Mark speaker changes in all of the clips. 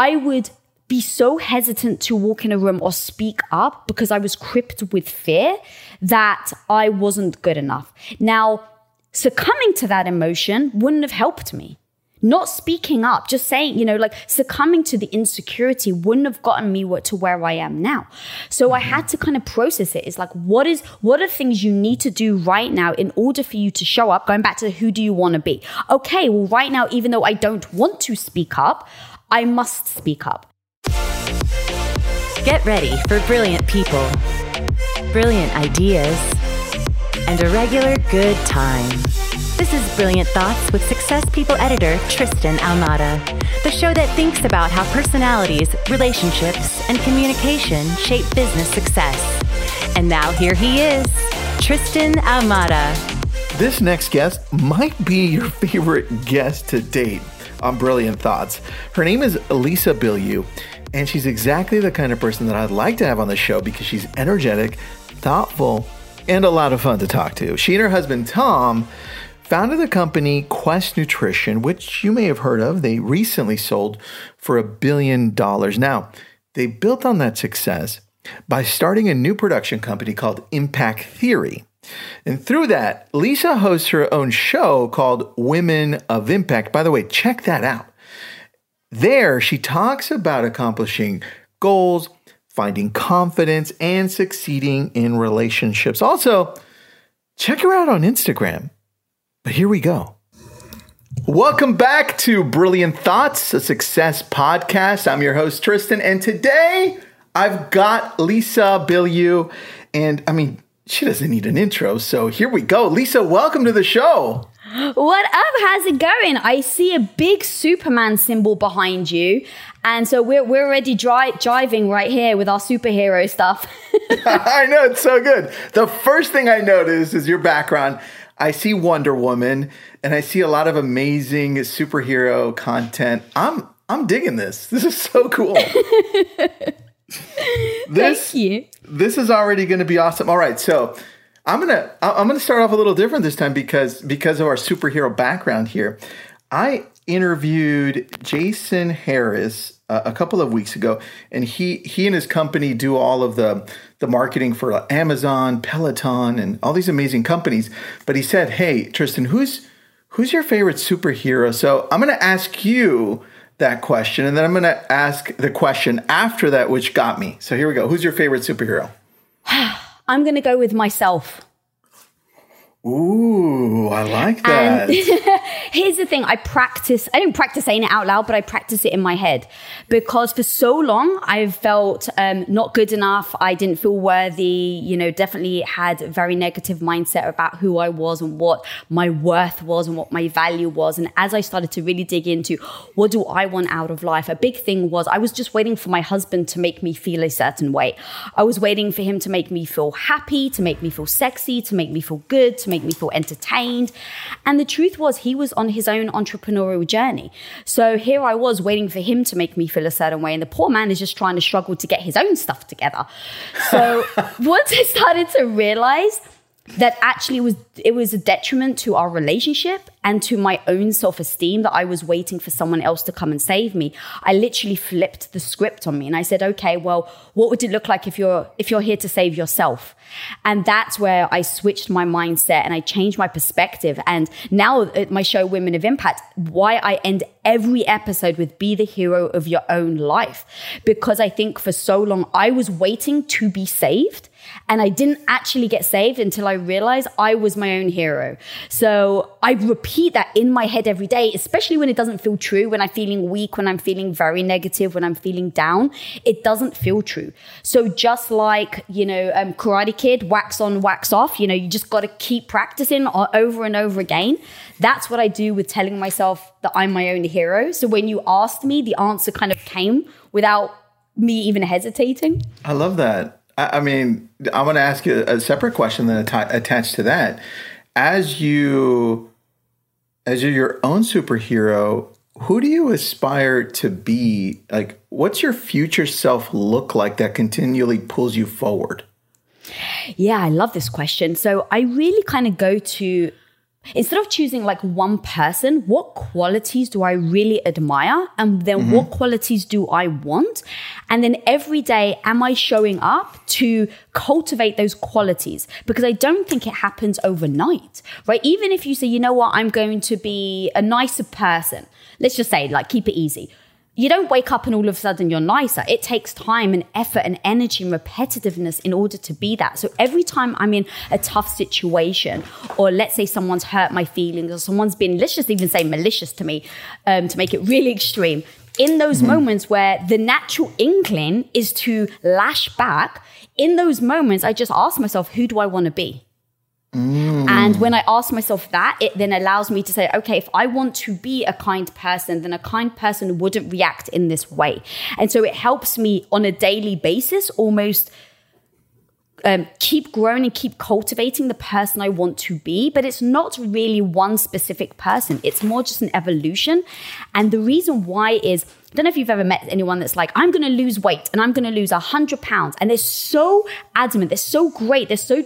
Speaker 1: I would be so hesitant to walk in a room or speak up because I was crippled with fear that I wasn't good enough. Now, succumbing to that emotion wouldn't have helped me. Not speaking up, just saying, you know, like succumbing to the insecurity wouldn't have gotten me to where I am now. So I had to kind of process it. It's like, what is, what are things you need to do right now in order for you to show up? Going back to who do you want to be? Okay, well, right now, even though I don't want to speak up, I must speak up.
Speaker 2: Get ready for brilliant people, brilliant ideas, and a regular good time. This is Brilliant Thoughts with Success People editor Tristan Ahumada, the show that thinks about how personalities, relationships, and communication shape business success. And now here he is, Tristan Ahumada.
Speaker 3: This next guest might be your favorite guest to date on Brilliant Thoughts. Her name is Lisa Bilyeu, and she's exactly the kind of person that I'd like to have on the show because she's energetic, thoughtful, and a lot of fun to talk to. She and her husband, Tom, founded the company Quest Nutrition, which you may have heard of. They recently sold for a billion dollars. Now, they built on that success by starting a new production company called Impact Theory. And through that, Lisa hosts her own show called Women of Impact. By the way, check that out. There, she talks about accomplishing goals, finding confidence, and succeeding in relationships. Also, check her out on Instagram. But here we go. Welcome back to Brilliant Thoughts, a success podcast. I'm your host, Tristan, and today I've got Lisa Bilyeu. And I mean, she doesn't need an intro, so here we go. Lisa, welcome to the show.
Speaker 1: What up? How's it going? I see a big Superman symbol behind you. And so we're, we're already dri- driving right here with our superhero stuff.
Speaker 3: I know, it's so good. The first thing I noticed is your background. I see Wonder Woman and I see a lot of amazing superhero content. I'm I'm digging this. This is so cool.
Speaker 1: this, Thank you.
Speaker 3: This is already going to be awesome. All right, so I'm gonna I'm gonna start off a little different this time because because of our superhero background here. I interviewed Jason Harris uh, a couple of weeks ago, and he he and his company do all of the the marketing for Amazon, Peloton, and all these amazing companies. But he said, "Hey, Tristan, who's who's your favorite superhero?" So I'm going to ask you that question, and then I'm going to ask the question after that, which got me. So here we go. Who's your favorite superhero?
Speaker 1: I'm going to go with myself.
Speaker 3: Ooh, I like that.
Speaker 1: Here's the thing I practice, I don't practice saying it out loud, but I practice it in my head because for so long I've felt um, not good enough. I didn't feel worthy, you know, definitely had a very negative mindset about who I was and what my worth was and what my value was. And as I started to really dig into what do I want out of life, a big thing was I was just waiting for my husband to make me feel a certain way. I was waiting for him to make me feel happy, to make me feel sexy, to make me feel good, to make me feel entertained. And the truth was, he was on his own entrepreneurial journey. So here I was waiting for him to make me feel a certain way. And the poor man is just trying to struggle to get his own stuff together. So once I started to realize, that actually was it was a detriment to our relationship and to my own self-esteem that I was waiting for someone else to come and save me. I literally flipped the script on me and I said, "Okay, well, what would it look like if you're if you're here to save yourself?" And that's where I switched my mindset and I changed my perspective. And now at my show Women of Impact, why I end every episode with be the hero of your own life because I think for so long I was waiting to be saved and I didn't actually get saved until I realized I was my own hero. So I repeat that in my head every day, especially when it doesn't feel true, when I'm feeling weak, when I'm feeling very negative, when I'm feeling down. It doesn't feel true. So just like, you know, um, Karate Kid, wax on, wax off, you know, you just got to keep practicing over and over again. That's what I do with telling myself that I'm my own hero. So when you asked me, the answer kind of came without me even hesitating.
Speaker 3: I love that. I mean, I want to ask you a separate question then attached to that. As you, as you're your own superhero, who do you aspire to be? Like, what's your future self look like that continually pulls you forward?
Speaker 1: Yeah, I love this question. So I really kind of go to instead of choosing like one person, what qualities do I really admire? And then mm-hmm. what qualities do I want? And then every day, am I showing up to cultivate those qualities? Because I don't think it happens overnight, right? Even if you say, you know what, I'm going to be a nicer person. Let's just say, like, keep it easy you don't wake up and all of a sudden you're nicer. It takes time and effort and energy and repetitiveness in order to be that. So every time I'm in a tough situation, or let's say someone's hurt my feelings, or someone's been, let's just even say malicious to me, um, to make it really extreme, in those mm-hmm. moments where the natural inkling is to lash back, in those moments, I just ask myself, who do I want to be? Mm. And when I ask myself that, it then allows me to say, okay, if I want to be a kind person, then a kind person wouldn't react in this way. And so it helps me on a daily basis almost um, keep growing and keep cultivating the person I want to be. But it's not really one specific person, it's more just an evolution. And the reason why is, I don't know if you've ever met anyone that's like, I'm going to lose weight and I'm going to lose 100 pounds. And they're so adamant, they're so great, they're so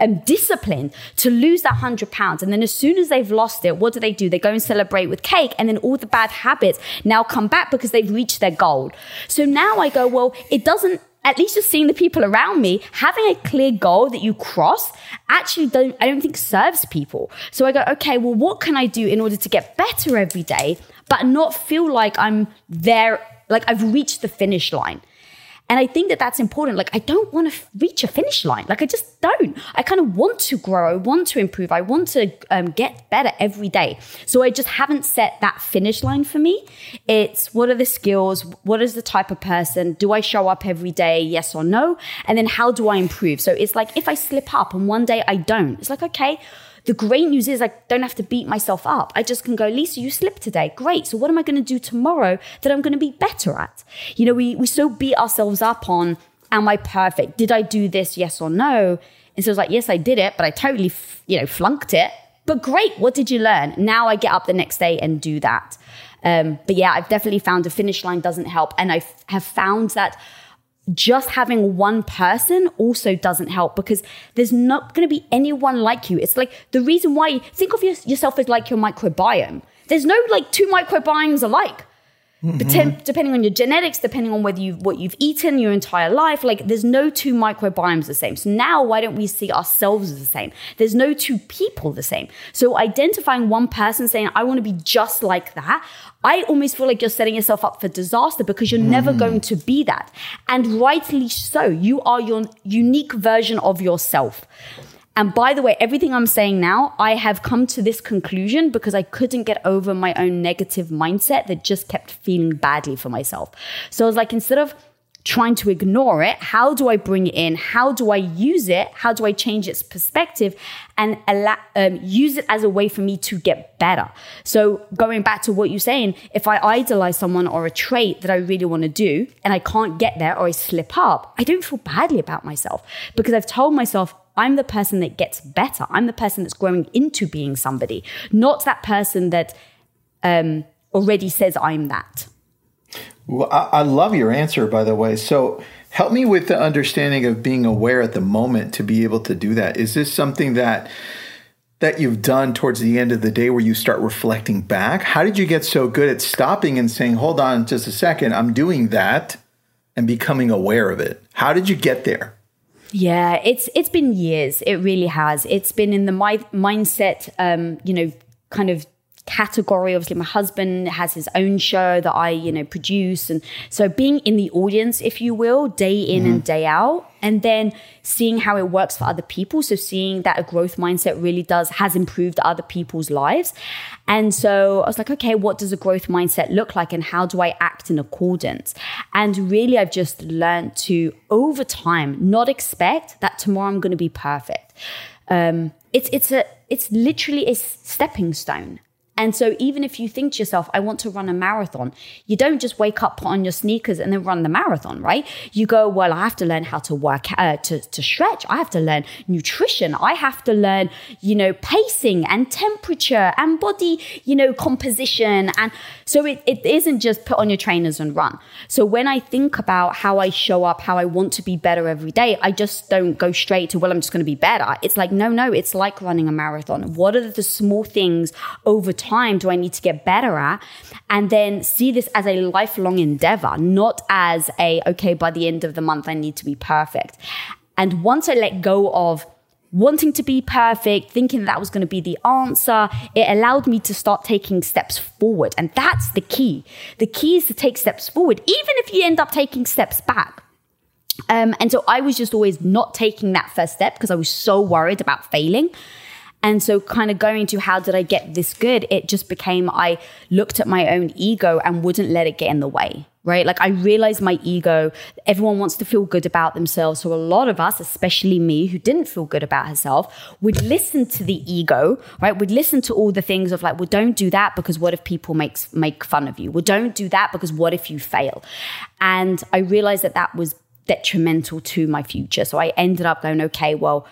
Speaker 1: um, disciplined to lose that 100 pounds. And then as soon as they've lost it, what do they do? They go and celebrate with cake. And then all the bad habits now come back because they've reached their goal. So now I go, well, it doesn't at least just seeing the people around me, having a clear goal that you cross actually don't, I don't think serves people. So I go, okay, well, what can I do in order to get better every day, but not feel like I'm there, like I've reached the finish line? And I think that that's important. Like, I don't want to reach a finish line. Like, I just don't. I kind of want to grow. I want to improve. I want to um, get better every day. So I just haven't set that finish line for me. It's what are the skills? What is the type of person? Do I show up every day? Yes or no? And then how do I improve? So it's like if I slip up and one day I don't, it's like, okay, the great news is I don't have to beat myself up. I just can go, Lisa, you slipped today. Great. So what am I going to do tomorrow that I'm going to be better at? You know, we, we so beat ourselves up on, am I perfect? Did I do this? Yes or no? And so it's like, yes, I did it, but I totally, you know, flunked it. But great. What did you learn? Now I get up the next day and do that. Um, but yeah, I've definitely found a finish line doesn't help. And I have found that just having one person also doesn't help because there's not going to be anyone like you. It's like the reason why think of yourself as like your microbiome. There's no like two microbiomes alike. Mm-hmm. depending on your genetics, depending on whether you've what you've eaten your entire life, like there's no two microbiomes the same. So now why don't we see ourselves as the same? There's no two people the same. So identifying one person saying, I want to be just like that, I almost feel like you're setting yourself up for disaster because you're mm. never going to be that. And rightly so. You are your unique version of yourself. And by the way, everything I'm saying now, I have come to this conclusion because I couldn't get over my own negative mindset that just kept feeling badly for myself. So I was like, instead of trying to ignore it, how do I bring it in? How do I use it? How do I change its perspective and allow, um, use it as a way for me to get better? So going back to what you're saying, if I idolize someone or a trait that I really want to do and I can't get there or I slip up, I don't feel badly about myself because I've told myself, I'm the person that gets better. I'm the person that's growing into being somebody, not that person that um, already says I'm that.
Speaker 3: Well, I, I love your answer, by the way. So help me with the understanding of being aware at the moment to be able to do that. Is this something that that you've done towards the end of the day where you start reflecting back? How did you get so good at stopping and saying, "Hold on, just a second, I'm doing that," and becoming aware of it? How did you get there?
Speaker 1: Yeah, it's it's been years. It really has. It's been in the my, mindset, um, you know, kind of category. Obviously, my husband has his own show that I, you know, produce. And so being in the audience, if you will, day in mm-hmm. and day out, and then seeing how it works for other people. So seeing that a growth mindset really does, has improved other people's lives. And so I was like, okay, what does a growth mindset look like and how do I act in accordance? And really, I've just learned to over time not expect that tomorrow I'm going to be perfect. Um, it's, it's a, it's literally a stepping stone And so, even if you think to yourself, I want to run a marathon, you don't just wake up, put on your sneakers, and then run the marathon, right? You go, well, I have to learn how to work, uh, to, to stretch. I have to learn nutrition. I have to learn, you know, pacing and temperature and body, you know, composition. And so, it, it isn't just put on your trainers and run. So, when I think about how I show up, how I want to be better every day, I just don't go straight to, well, I'm just going to be better. It's like, no, no, it's like running a marathon. What are the small things over time? do I need to get better at? And then see this as a lifelong endeavor, not as a, okay, by the end of the month, I need to be perfect. And once I let go of wanting to be perfect, thinking that was going to be the answer, it allowed me to start taking steps forward. And that's the key. The key is to take steps forward, even if you end up taking steps back. Um, and so I was just always not taking that first step because I was so worried about failing. And so, kind of going to how did I get this good? It just became I looked at my own ego and wouldn't let it get in the way, right? Like, I realized my ego, everyone wants to feel good about themselves. So, a lot of us, especially me, who didn't feel good about herself, would listen to the ego, right? Would listen to all the things of like, well, don't do that because what if people makes, make fun of you? Well, don't do that because what if you fail? And I realized that that was detrimental to my future. So, I ended up going, okay, well,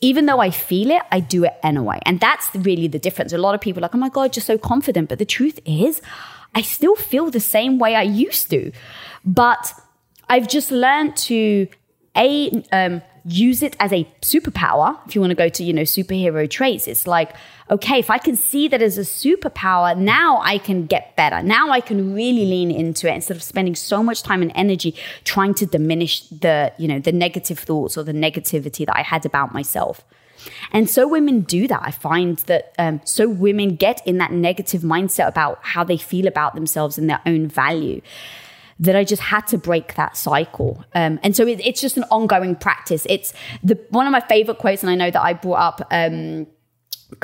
Speaker 1: even though I feel it, I do it anyway. And that's really the difference. A lot of people are like, oh my God, you're so confident. But the truth is, I still feel the same way I used to. But I've just learned to, A, um, use it as a superpower. If you want to go to, you know, superhero traits, it's like, okay, if I can see that as a superpower, now I can get better. Now I can really lean into it instead of spending so much time and energy trying to diminish the, you know, the negative thoughts or the negativity that I had about myself. And so women do that. I find that um, so women get in that negative mindset about how they feel about themselves and their own value that I just had to break that cycle. Um, and so it, it's just an ongoing practice. It's the one of my favorite quotes, and I know that I brought up. Um,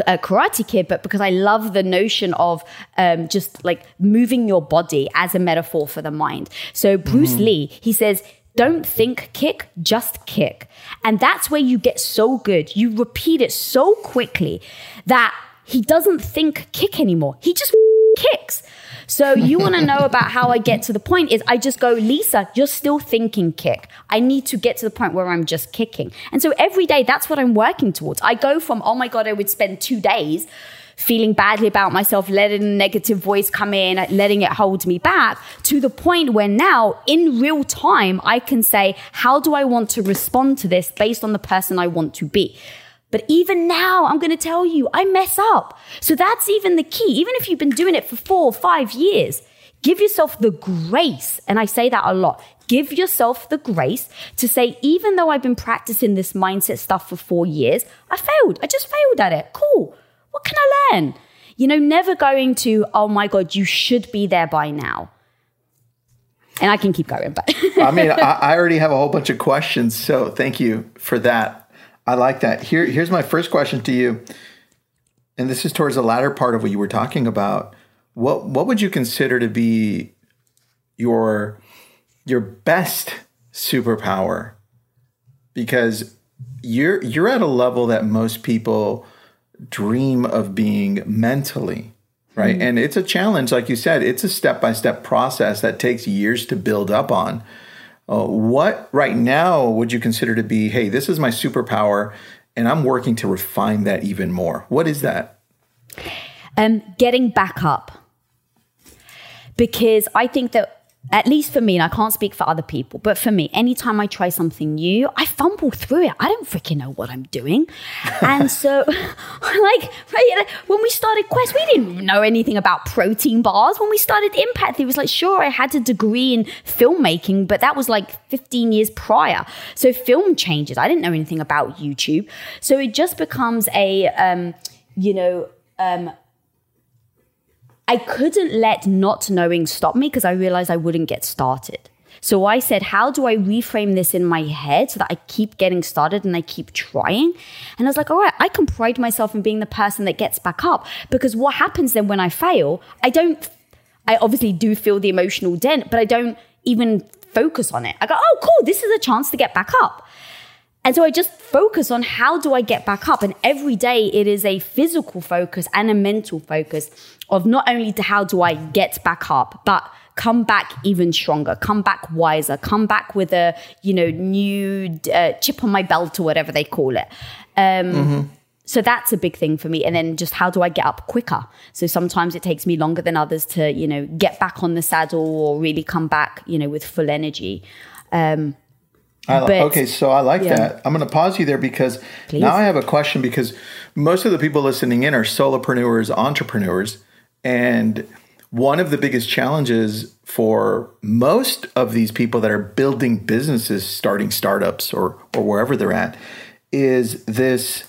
Speaker 1: a karate kid, but because I love the notion of um, just like moving your body as a metaphor for the mind. So Bruce mm-hmm. Lee, he says, don't think kick, just kick. And that's where you get so good. You repeat it so quickly that he doesn't think kick anymore. He just kicks. So you want to know about how I get to the point is I just go, Lisa, you're still thinking kick. I need to get to the point where I'm just kicking. And so every day that's what I'm working towards. I go from, oh my God, I would spend two days feeling badly about myself, letting a negative voice come in, letting it hold me back, to the point where now, in real time, I can say, how do I want to respond to this based on the person I want to be? But even now, I'm going to tell you, I mess up. So that's even the key. Even if you've been doing it for four or five years, give yourself the grace. And I say that a lot. Give yourself the grace to say, even though I've been practicing this mindset stuff for four years, I failed. I just failed at it. Cool. What can I learn? You know, never going to, oh my God, you should be there by now. And I can keep going, but
Speaker 3: I mean, I, I already have a whole bunch of questions. So thank you for that. I like that. Here, here's my first question to you, and this is towards the latter part of what you were talking about. What what would you consider to be your your best superpower? Because you're you're at a level that most people dream of being mentally, right? Mm-hmm. And it's a challenge, like you said. It's a step by step process that takes years to build up on. Uh, what right now would you consider to be, hey, this is my superpower, and I'm working to refine that even more? What is that?
Speaker 1: Um, getting back up. Because I think that at least for me, and I can't speak for other people, but for me, anytime I try something new, I fumble through it. I don't freaking know what I'm doing. and so, like, when we started Quest, we didn't know anything about protein bars. When we started Impact, it was like, sure, I had a degree in filmmaking, but that was like 15 years prior. So film changes. I didn't know anything about YouTube. So it just becomes a, um, you know, um, I couldn't let not knowing stop me because I realized I wouldn't get started. So I said, how do I reframe this in my head so that I keep getting started and I keep trying? And I was like, all right, I can pride myself in being the person that gets back up because what happens then when I fail, I don't, I obviously do feel the emotional dent, but I don't even focus on it. I go, oh, cool, this is a chance to get back up. And so I just focus on how do I get back up? And every day it is a physical focus and a mental focus of not only to how do I get back up, but come back even stronger, come back wiser, come back with a, you know, new uh, chip on my belt or whatever they call it. Um, mm-hmm. So that's a big thing for me. And then just how do I get up quicker? So sometimes it takes me longer than others to, you know, get back on the saddle or really come back, you know, with full energy. Um,
Speaker 3: but, okay, so I like yeah. that. I'm going to pause you there because Please. now I have a question because most of the people listening in are solopreneurs, entrepreneurs, and one of the biggest challenges for most of these people that are building businesses, starting startups or or wherever they're at, is this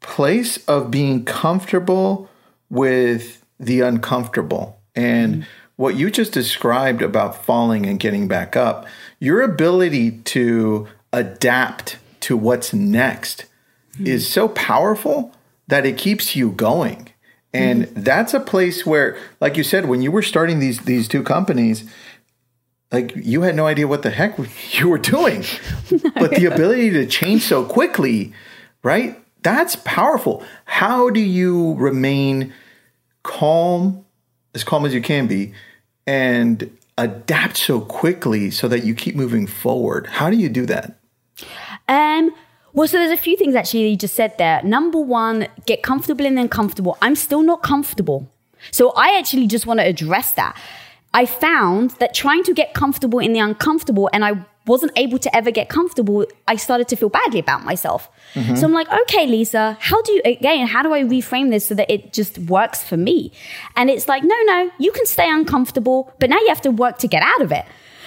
Speaker 3: place of being comfortable with the uncomfortable. And mm-hmm. what you just described about falling and getting back up your ability to adapt to what's next mm-hmm. is so powerful that it keeps you going. And mm-hmm. that's a place where, like you said, when you were starting these these two companies, like you had no idea what the heck you were doing. but the ability to change so quickly, right? That's powerful. How do you remain calm, as calm as you can be, and adapt so quickly so that you keep moving forward? How do you do that?
Speaker 1: Um, well, so there's a few things actually you just said there. Number one, get comfortable and then comfortable. I'm still not comfortable. So I actually just want to address that. I found that trying to get comfortable in the uncomfortable, and I wasn't able to ever get comfortable, I started to feel badly about myself. Mm-hmm. So I'm like, okay, Lisa, how do you, again, how do I reframe this so that it just works for me? And it's like, no, no, you can stay uncomfortable, but now you have to work to get out of it.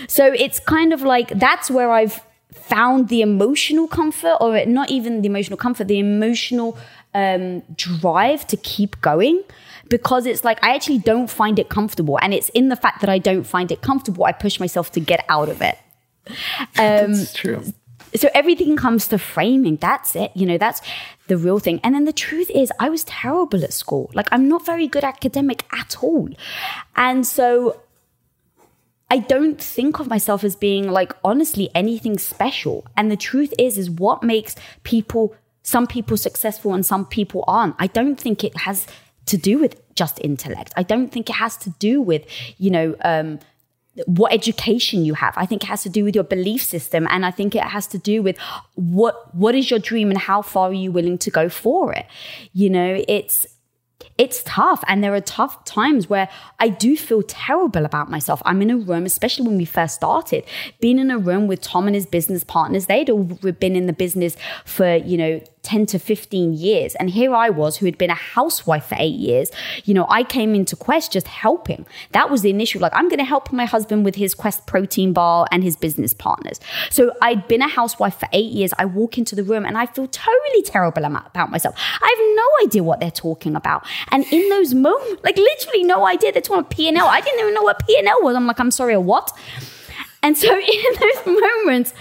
Speaker 1: So it's kind of like, that's where I've found the emotional comfort, or not even the emotional comfort, the emotional um, drive to keep going because it's like I actually don't find it comfortable. And it's in the fact that I don't find it comfortable, I push myself to get out of it.
Speaker 3: Um, that's true.
Speaker 1: So everything comes to framing. That's it. You know, that's the real thing. And then the truth is, I was terrible at school. Like, I'm not very good academic at all. And so I don't think of myself as being like honestly anything special. And the truth is, is what makes people, some people successful and some people aren't. I don't think it has to do with just intellect. I don't think it has to do with, you know, um, what education you have. I think it has to do with your belief system. And I think it has to do with what what is your dream and how far are you willing to go for it. You know, it's it's tough and there are tough times where i do feel terrible about myself i'm in a room especially when we first started being in a room with tom and his business partners they'd all been in the business for you know 10 to 15 years. And here I was, who had been a housewife for eight years. You know, I came into Quest just helping. That was the initial, like, I'm going to help my husband with his Quest protein bar and his business partners. So I'd been a housewife for eight years. I walk into the room and I feel totally terrible about myself. I have no idea what they're talking about. And in those moments, like literally no idea they're talking P&L. I didn't even know what P&L was. I'm like, I'm sorry, what? And so in those moments,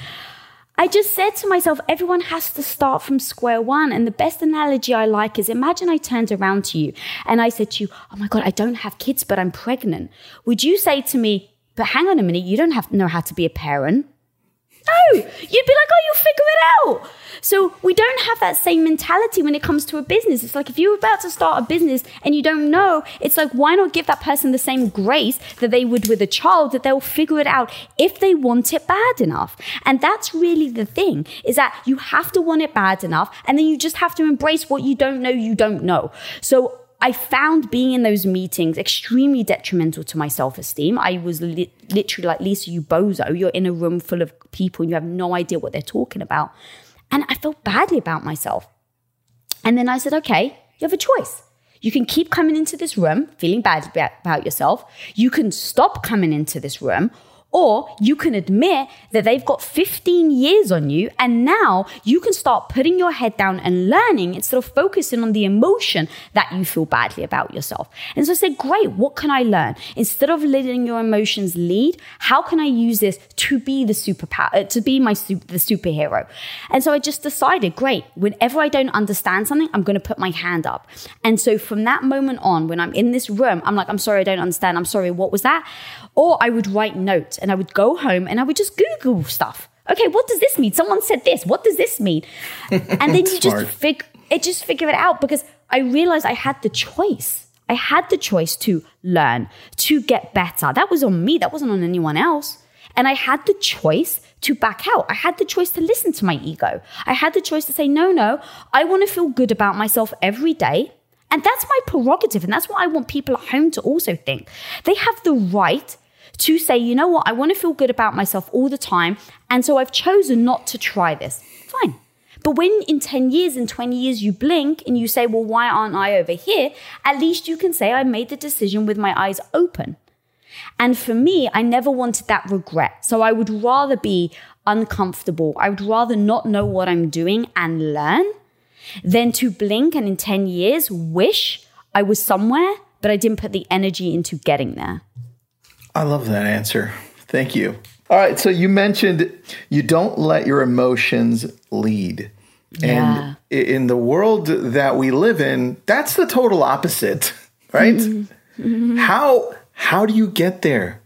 Speaker 1: I just said to myself, everyone has to start from square one. And the best analogy I like is imagine I turned around to you and I said to you, Oh my God, I don't have kids, but I'm pregnant. Would you say to me, but hang on a minute, you don't have know how to be a parent? No, you'd be like, oh, you'll figure it out. So we don't have that same mentality when it comes to a business. It's like if you're about to start a business and you don't know, it's like, why not give that person the same grace that they would with a child that they'll figure it out if they want it bad enough. And that's really the thing is that you have to want it bad enough and then you just have to embrace what you don't know you don't know. So I found being in those meetings extremely detrimental to my self esteem. I was li- literally like, Lisa, you bozo. You're in a room full of people and you have no idea what they're talking about. And I felt badly about myself. And then I said, okay, you have a choice. You can keep coming into this room feeling bad about yourself. You can stop coming into this room, or you can admit that they've got 15 years on you and now you can start putting your head down and learning instead of focusing on the emotion that you feel badly about yourself. And so I said, great, what can I learn? Instead of letting your emotions lead, how can I use this to be the superpower, uh, to be my super, the superhero? And so I just decided, great, whenever I don't understand something, I'm going to put my hand up. And so from that moment on, when I'm in this room, I'm like, I'm sorry, I don't understand. I'm sorry, what was that? Or I would write notes and I would go home and I would just Google stuff. Okay, what does this mean? Someone said this. What does this mean? And then you just figure it just figure it out because I realized I had the choice. I had the choice to learn, to get better. That was on me. That wasn't on anyone else. And I had the choice to back out. I had the choice to listen to my ego. I had the choice to say, no, no, I want to feel good about myself every day. And that's my prerogative. And that's what I want people at home to also think. They have the right to say, you know what, I want to feel good about myself all the time. And so I've chosen not to try this. Fine. But when in 10 years, in 20 years, you blink and you say, well, why aren't I over here? At least you can say, I made the decision with my eyes open. And for me, I never wanted that regret. So I would rather be uncomfortable. I would rather not know what I'm doing and learn than to blink and in 10 years wish I was somewhere, but I didn't put the energy into getting there.
Speaker 3: I love that answer. Thank you. All right. So you mentioned you don't let your emotions lead.
Speaker 1: Yeah.
Speaker 3: And in the world that we live in, that's the total opposite, right? Mm-hmm. How how do you get there?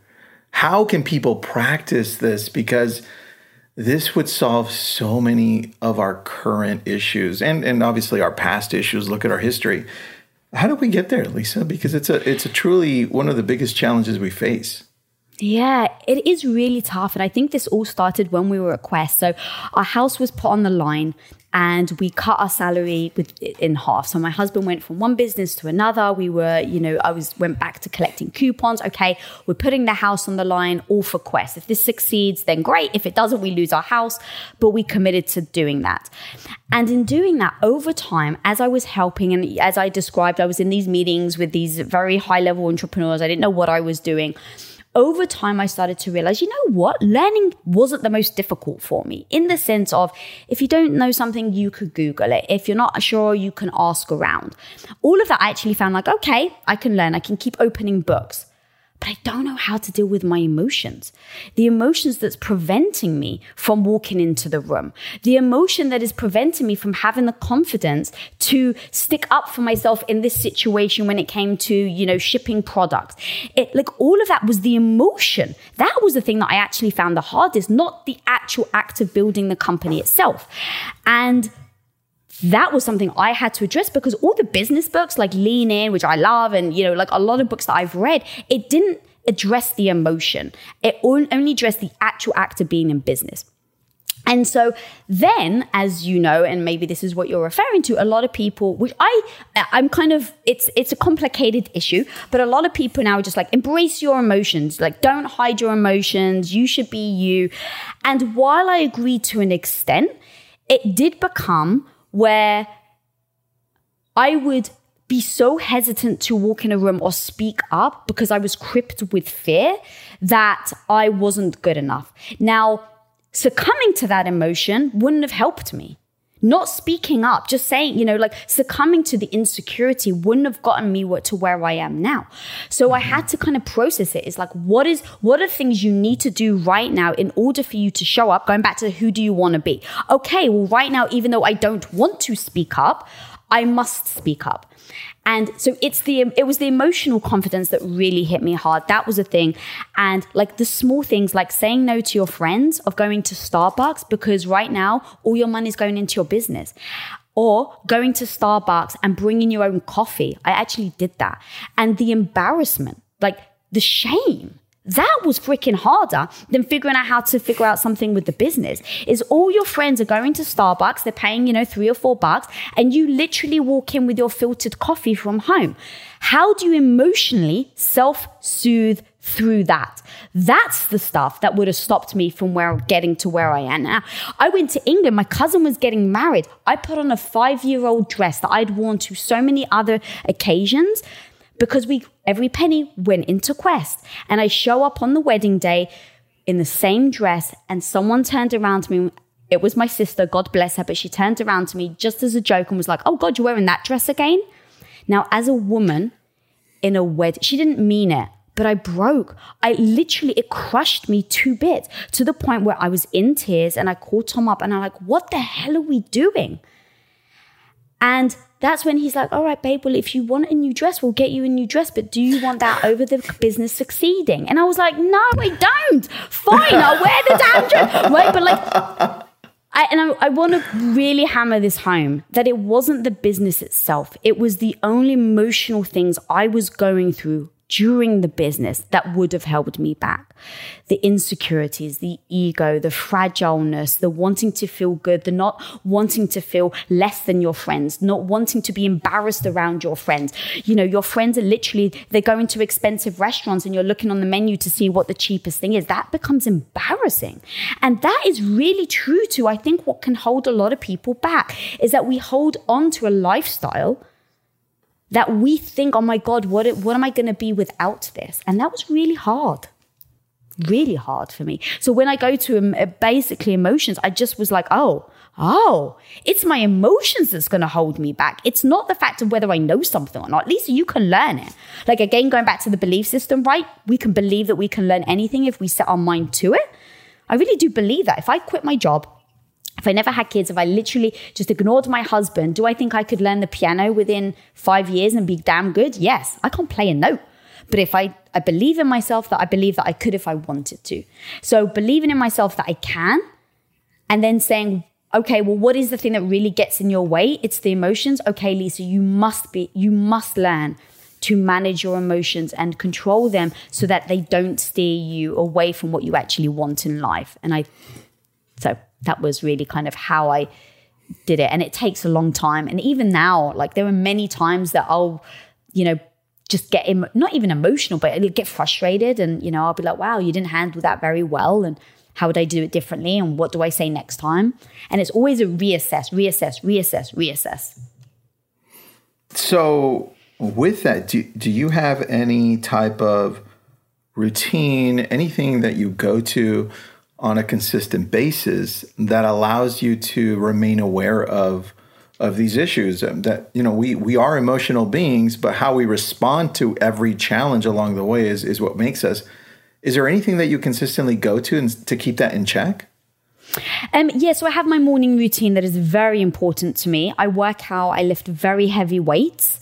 Speaker 3: How can people practice this? Because this would solve so many of our current issues and, and obviously our past issues. Look at our history. How do we get there, Lisa? Because it's a it's a truly one of the biggest challenges we face.
Speaker 1: Yeah, it is really tough. And I think this all started when we were at Quest. So our house was put on the line and we cut our salary with, in half. So my husband went from one business to another. We were, you know, I was went back to collecting coupons. Okay, we're putting the house on the line, all for Quest. If this succeeds, then great. If it doesn't, we lose our house. But we committed to doing that. And in doing that, over time, as I was helping and as I described, I was in these meetings with these very high level entrepreneurs. I didn't know what I was doing over time, I started to realize, you know what? Learning wasn't the most difficult for me in the sense of if you don't know something, you could Google it. If you're not sure, you can ask around. All of that I actually found like, okay, I can learn. I can keep opening books but I don't know how to deal with my emotions. The emotions that's preventing me from walking into the room. The emotion that is preventing me from having the confidence to stick up for myself in this situation when it came to, you know, shipping products. It like all of that was the emotion. That was the thing that I actually found the hardest, not the actual act of building the company itself. And that was something I had to address because all the business books like Lean In, which I love, and you know, like a lot of books that I've read, it didn't address the emotion. It only addressed the actual act of being in business. And so then, as you know, and maybe this is what you're referring to, a lot of people, which I, I'm kind of, it's it's a complicated issue, but a lot of people now are just like embrace your emotions, like don't hide your emotions. You should be you. And while I agree to an extent, it did become where I would be so hesitant to walk in a room or speak up because I was crippled with fear that I wasn't good enough. Now, succumbing to that emotion wouldn't have helped me not speaking up, just saying, you know, like succumbing to the insecurity wouldn't have gotten me to where I am now. So I had to kind of process it. It's like, what is, what are things you need to do right now in order for you to show up? Going back to who do you want to be? Okay, well, right now, even though I don't want to speak up, I must speak up. And so it's the it was the emotional confidence that really hit me hard. That was a thing. And like the small things like saying no to your friends of going to Starbucks because right now all your money is going into your business. Or going to Starbucks and bringing your own coffee. I actually did that. And the embarrassment, like the shame that was freaking harder than figuring out how to figure out something with the business. Is all your friends are going to Starbucks, they're paying, you know, three or four bucks, and you literally walk in with your filtered coffee from home. How do you emotionally self soothe through that. That's the stuff that would have stopped me from where getting to where I am now. I went to England. My cousin was getting married. I put on a five year old dress that I'd worn to so many other occasions because we every penny went into Quest. And I show up on the wedding day in the same dress, and someone turned around to me. It was my sister, God bless her, but she turned around to me just as a joke and was like, Oh God, you're wearing that dress again? Now, as a woman in a wedding, she didn't mean it, but I broke. I literally, it crushed me to bits to the point where I was in tears and I called Tom up and I'm like, What the hell are we doing? And that's when he's like, all right, babe, well, if you want a new dress, we'll get you a new dress. But do you want that over the business succeeding? And I was like, no, I don't. Fine, I'll wear the damn dress. Right. But like, I, and I, I want to really hammer this home that it wasn't the business itself. It was the only emotional things I was going through during the business that would have held me back. The insecurities, the ego, the fragileness, the wanting to feel good, the not wanting to feel less than your friends, not wanting to be embarrassed around your friends. You know, your friends are literally, they're going to expensive restaurants and you're looking on the menu to see what the cheapest thing is. That becomes embarrassing. And that is really true to, I think, what can hold a lot of people back is that we hold on to a lifestyle that we think, oh my God, what, what am I going to be without this? And that was really hard. Really hard for me. So when I go to um, uh, basically emotions, I just was like, oh, oh, it's my emotions that's going to hold me back. It's not the fact of whether I know something or not. At least you can learn it. Like again, going back to the belief system, right? We can believe that we can learn anything if we set our mind to it. I really do believe that. If I quit my job, if I never had kids, if I literally just ignored my husband, do I think I could learn the piano within five years and be damn good? Yes, I can't play a note. But if I, I believe in myself that I believe that I could if I wanted to. So believing in myself that I can, and then saying, okay, well, what is the thing that really gets in your way? It's the emotions. Okay, Lisa, you must be, you must learn to manage your emotions and control them so that they don't steer you away from what you actually want in life. And I, so that was really kind of how I did it. And it takes a long time. And even now, like there are many times that I'll, you know, just get Im- not even emotional, but I'll get frustrated. And, you know, I'll be like, wow, you didn't handle that very well. And how would I do it differently? And what do I say next time? And it's always a reassess, reassess, reassess, reassess.
Speaker 3: So, with that, do, do you have any type of routine, anything that you go to on a consistent basis that allows you to remain aware of of these issues um, that you know we we are emotional beings but how we respond to every challenge along the way is is what makes us is there anything that you consistently go to and to keep that in check
Speaker 1: um, yeah, so I have my morning routine that is very important to me. I work out, I lift very heavy weights.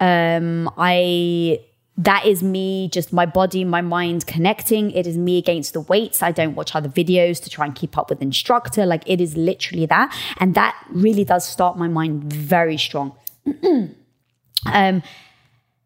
Speaker 1: Um, I that is me, just my body, my mind connecting. It is me against the weights. I don't watch other videos to try and keep up with instructor. Like it is literally that. And that really does start my mind very strong. um,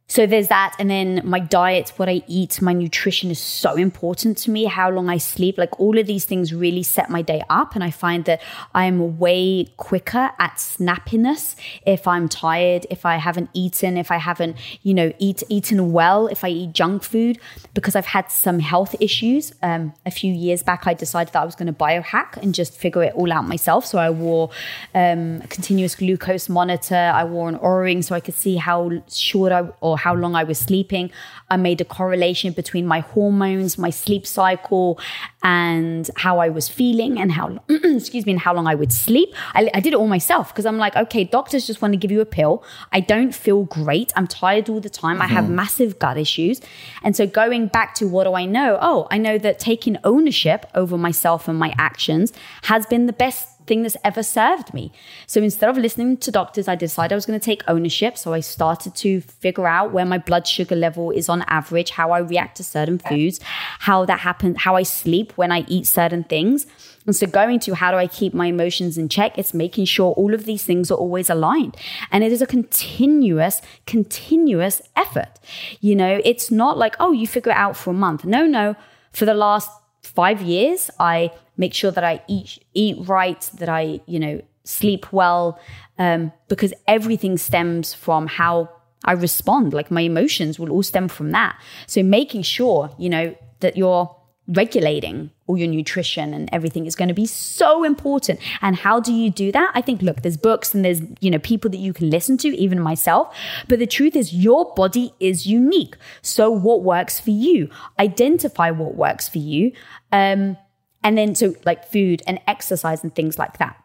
Speaker 1: so there's that. And then my diet, what I eat, my nutrition is so important to me, how long I sleep. Like all of these things really set my day up. And I find that I'm way quicker at snappiness if I'm tired, if I haven't eaten, if I haven't, you know, eat, eaten well, if I eat junk food, because I've had some health issues. Um, a few years back, I decided that I was going to biohack and just figure it all out myself. So I wore um, a continuous glucose monitor. I wore an Oura ring so I could see how short I or how long I was sleeping. I made a correlation between my hormones, my sleep cycle, and how I was feeling and how, excuse me, and how long I would sleep. I, I did it all myself because I'm like, okay, doctors just want to give you a pill. I don't feel great. I'm tired all the time. Mm-hmm. I have mm-hmm. massive gut issues. And so going back to what do I know? Oh, I know that taking ownership over myself and my actions has been the best thing that's ever served me. So instead of listening to doctors, I decided I was going to take ownership. So I started to figure out where my blood sugar level is on average, how I react to certain foods, how that happens, how I sleep when I eat certain things. And so going to how do I keep my emotions in check? It's making sure all of these things are always aligned. And it is a continuous, continuous effort. You know, it's not like, oh, you figure it out for a month. No, no. For the last five years, I make sure that I eat eat right, that I you know sleep well, um, because everything stems from how I respond. Like my emotions will all stem from that. So making sure you know that you're regulating all your nutrition and everything is going to be so important. And how do you do that? I think look there's books and there's you know people that you can listen to even myself. But the truth is your body is unique. So what works for you? Identify what works for you. Um, and then, so like food and exercise and things like that.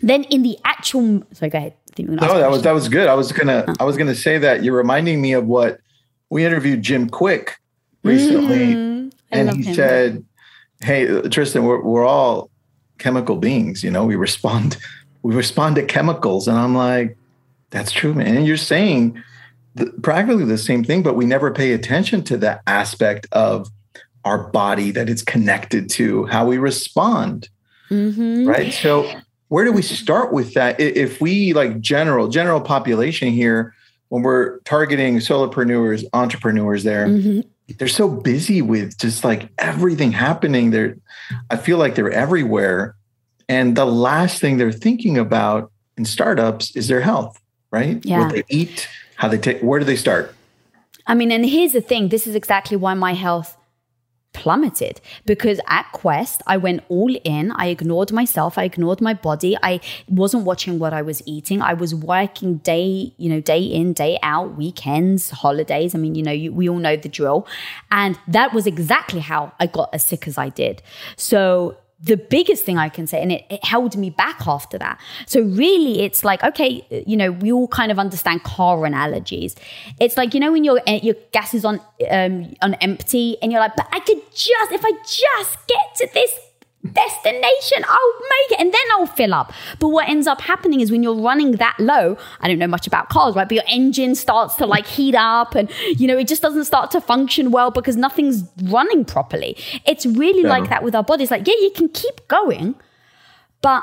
Speaker 1: Then in the actual, sorry, go ahead.
Speaker 3: no, that was that was good. I was gonna I was gonna say that you're reminding me of what we interviewed Jim Kwik recently, mm, and he him. said, "Hey, Tristan, we're we're all chemical beings. You know, we respond we respond to chemicals." And I'm like, That's true, man. And you're saying the, practically the same thing, but we never pay attention to that aspect of our body that it's connected to, how we respond. Mm-hmm. Right. So, where do we start with that? If we like general, general population here, when we're targeting solopreneurs, entrepreneurs there, mm-hmm. they're so busy with just like everything happening. They're, I feel like they're everywhere. And the last thing they're thinking about in startups is their health, right?
Speaker 1: Yeah.
Speaker 3: What they eat, how they take, where do they start?
Speaker 1: I mean, and here's the thing this is exactly why my health plummeted because at Quest, I went all in. I ignored myself. I ignored my body. I wasn't watching what I was eating. I was working day, you know, day in, day out, weekends, holidays. I mean, you know, you, we all know the drill. And that was exactly how I got as sick as I did. So the biggest thing I can say, and it, it, held me back after that. So really, it's like okay, you know, we all kind of understand car analogies. It's like you know when your your gas is on um, on empty, and you're like, but I could just if I just get to this destination. I'll make it and then I'll fill up. But what ends up happening is when you're running that low, I don't know much about cars, right? But your engine starts to like heat up and, you know, it just doesn't start to function well because nothing's running properly. It's really yeah. like that with our bodies. Like, yeah, you can keep going, but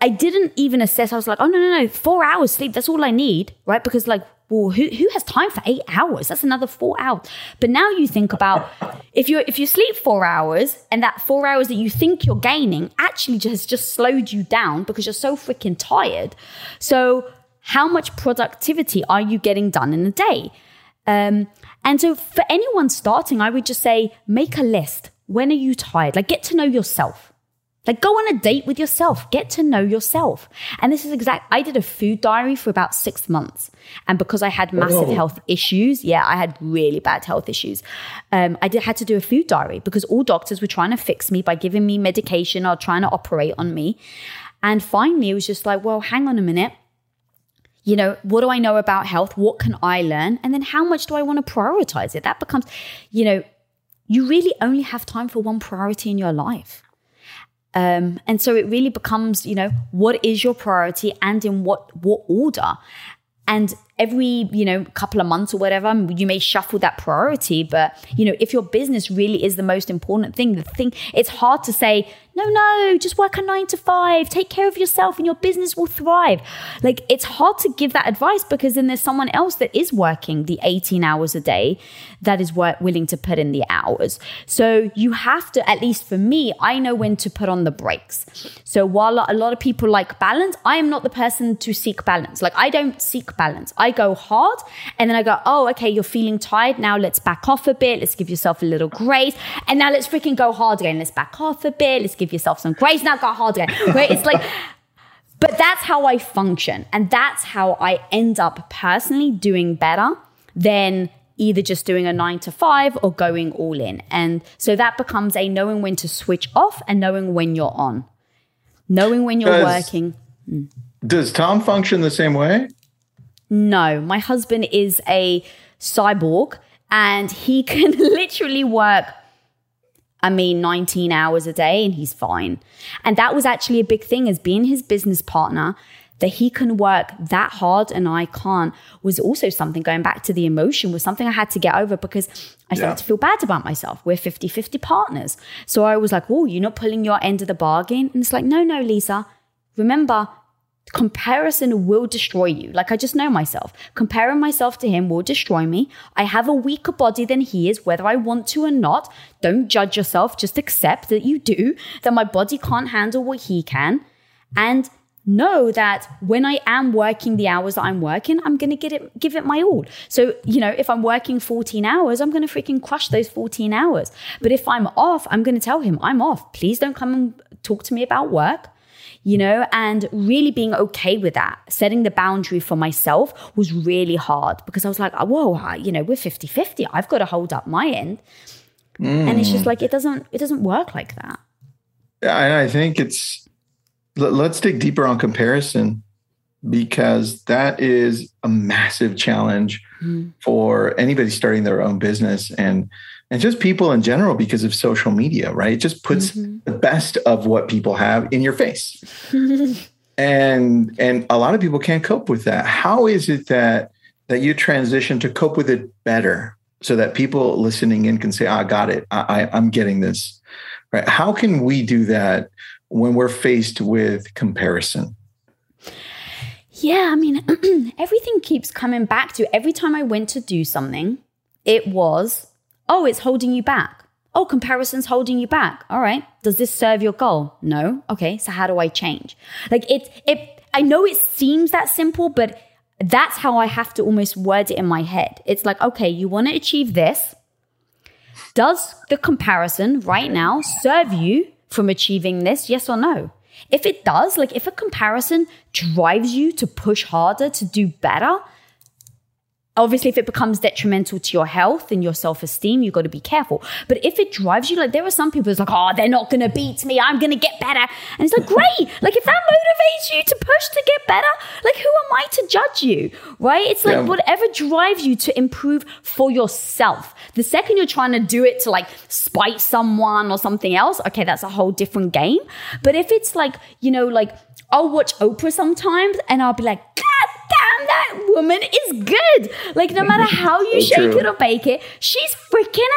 Speaker 1: I didn't even assess. I was like, oh, no, no, no, four hours sleep. That's all I need, right? Because like well, who, who has time for eight hours? That's another four hours. But now you think about if you if you sleep four hours and that four hours that you think you're gaining actually just just slowed you down because you're so freaking tired. So how much productivity are you getting done in a day? Um, and so for anyone starting, I would just say make a list. When are you tired? Like get to know yourself. Like go on a date with yourself, get to know yourself. And this is exact I did a food diary for about 6 months. And because I had massive health issues, yeah, I had really bad health issues. Um, I did had to do a food diary because all doctors were trying to fix me by giving me medication or trying to operate on me. And finally it was just like, well, hang on a minute. You know, what do I know about health? What can I learn? And then how much do I want to prioritize it? That becomes, you know, you really only have time for one priority in your life. Um, and so it really becomes, you know, what is your priority and in what what order? And every, you know, couple of months or whatever, you may shuffle that priority. But, you know, if your business really is the most important thing, the thing, it's hard to say, no, no, just work a nine to five, take care of yourself and your business will thrive. Like it's hard to give that advice because then there's someone else that is working the 18 hours a day that is willing to put in the hours. So you have to, at least for me, I know when to put on the brakes. So while a lot of people like balance, I am not the person to seek balance. Like I don't seek balance. I go hard and then I go, oh, okay, you're feeling tired. Now let's back off a bit. Let's give yourself a little grace. And now let's freaking go hard again. Let's back off a bit. Let's give give yourself some grace. Now go hard again. Right? It's like, but that's how I function. And that's how I end up personally doing better than either just doing a nine to five or going all in. And so that becomes a knowing when to switch off and knowing when you're on, knowing when you're does, working.
Speaker 3: Mm. Does Tom function the same way?
Speaker 1: No, my husband is a cyborg and he can literally work I mean, 19 hours a day and he's fine. And that was actually a big thing as being his business partner that he can work that hard and I can't was also something going back to the emotion was something I had to get over because I started yeah. to feel bad about myself. We're 50 50 partners. So I was like, oh, you're not pulling your end of the bargain. And it's like, no, no, Lisa. Remember, comparison will destroy you. Like I just know myself. Comparing myself to him will destroy me. I have a weaker body than he is, whether I want to or not. Don't judge yourself. Just accept that you do, that my body can't handle what he can. And know that when I am working the hours that I'm working, I'm going to get it, give it my all. So, you know, if I'm working 14 hours, I'm going to freaking crush those 14 hours. But if I'm off, I'm going to tell him I'm off. Please don't come and talk to me about work you know, and really being okay with that. Setting the boundary for myself was really hard because I was like, whoa, you know, we're 50 50. I've got to hold up my end. Mm. And it's just like, it doesn't, it doesn't work like that.
Speaker 3: Yeah. I think it's, let's dig deeper on comparison because that is a massive challenge mm. for anybody starting their own business. And, and just people in general because of social media, right? It just puts mm-hmm. the best of what people have in your face. and and a lot of people can't cope with that how is it that that you transition to cope with it better so that people listening in can say i got it i, I i'm getting this right how can we do that when we're faced with comparison
Speaker 1: yeah i mean everything keeps coming back to every time i went to do something it was oh it's holding you back Oh, comparison's holding you back. All right. Does this serve your goal? No. Okay. So how do I change? Like it, it, I know it seems that simple, but that's how I have to almost word it in my head. It's like, okay, you want to achieve this. Does the comparison right now serve you from achieving this? Yes or no? If it does, like if a comparison drives you to push harder, to do better, obviously if it becomes detrimental to your health and your self-esteem you've got to be careful. But if it drives you like there are some people who's like oh they're not going to beat me. I'm going to get better. And it's like great. Like if that motivates you to push to get better like who am i to judge you right? It's like yeah. whatever drives you to improve for yourself. The second you're trying to do it to like spite someone or something else okay that's a whole different game. But if it's like you know like I'll watch Oprah sometimes and I'll be like, God damn, that woman is good. Like, no matter how you shake true. it or bake it, she's freaking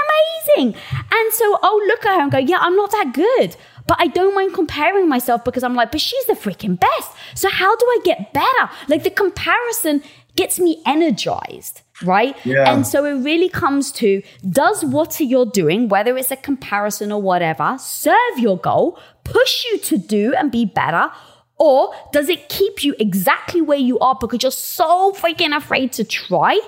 Speaker 1: amazing. And so I'll look at her and go, yeah, I'm not that good. But I don't mind comparing myself because I'm like, but she's the freaking best. So how do I get better? Like, the comparison gets me energized right? Yeah. And so it really comes to does what you're doing, whether it's a comparison or whatever, serve your goal, push you to do and be better, or does it keep you exactly where you are because you're so freaking afraid to try?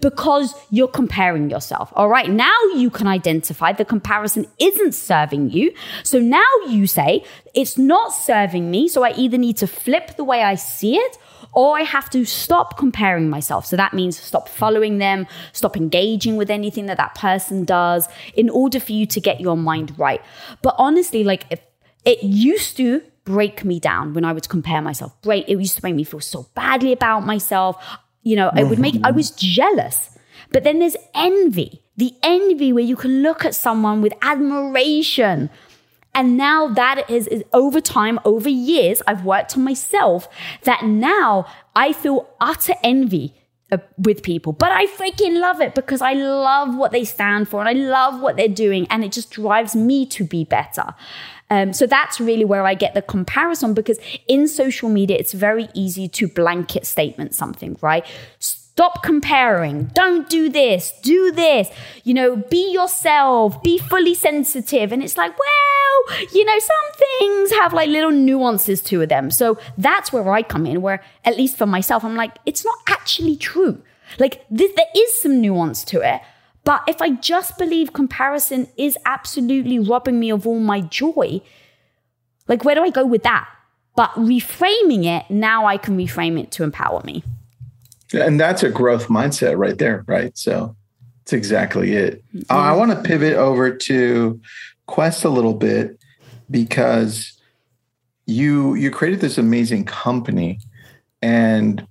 Speaker 1: Because you're comparing yourself. All right. Now you can identify the comparison isn't serving you. So now you say, it's not serving me. So I either need to flip the way I see it or I have to stop comparing myself. So that means stop following them, stop engaging with anything that that person does in order for you to get your mind right. But honestly, like if it used to break me down when I would compare myself. Break it used to make me feel so badly about myself. You know, it would make I was jealous. But then there's envy. The envy where you can look at someone with admiration. And now that is, is over time, over years, I've worked on myself that now I feel utter envy uh, with people, but I freaking love it because I love what they stand for and I love what they're doing, and it just drives me to be better. Um, so that's really where I get the comparison because in social media, it's very easy to blanket statement something, right? Stop comparing. Don't do this. Do this. You know, be yourself. Be fully sensitive. And it's like, well, you know, some things have like little nuances to them. So that's where I come in, where at least for myself, I'm like, it's not actually true. Like, this, there is some nuance to it. But if I just believe comparison is absolutely robbing me of all my joy, like where do I go with that? But reframing it, now I can reframe it to empower me.
Speaker 3: And that's a growth mindset right there, right? So that's exactly it. Mm-hmm. I want to pivot over to Quest a little bit because you you created this amazing company and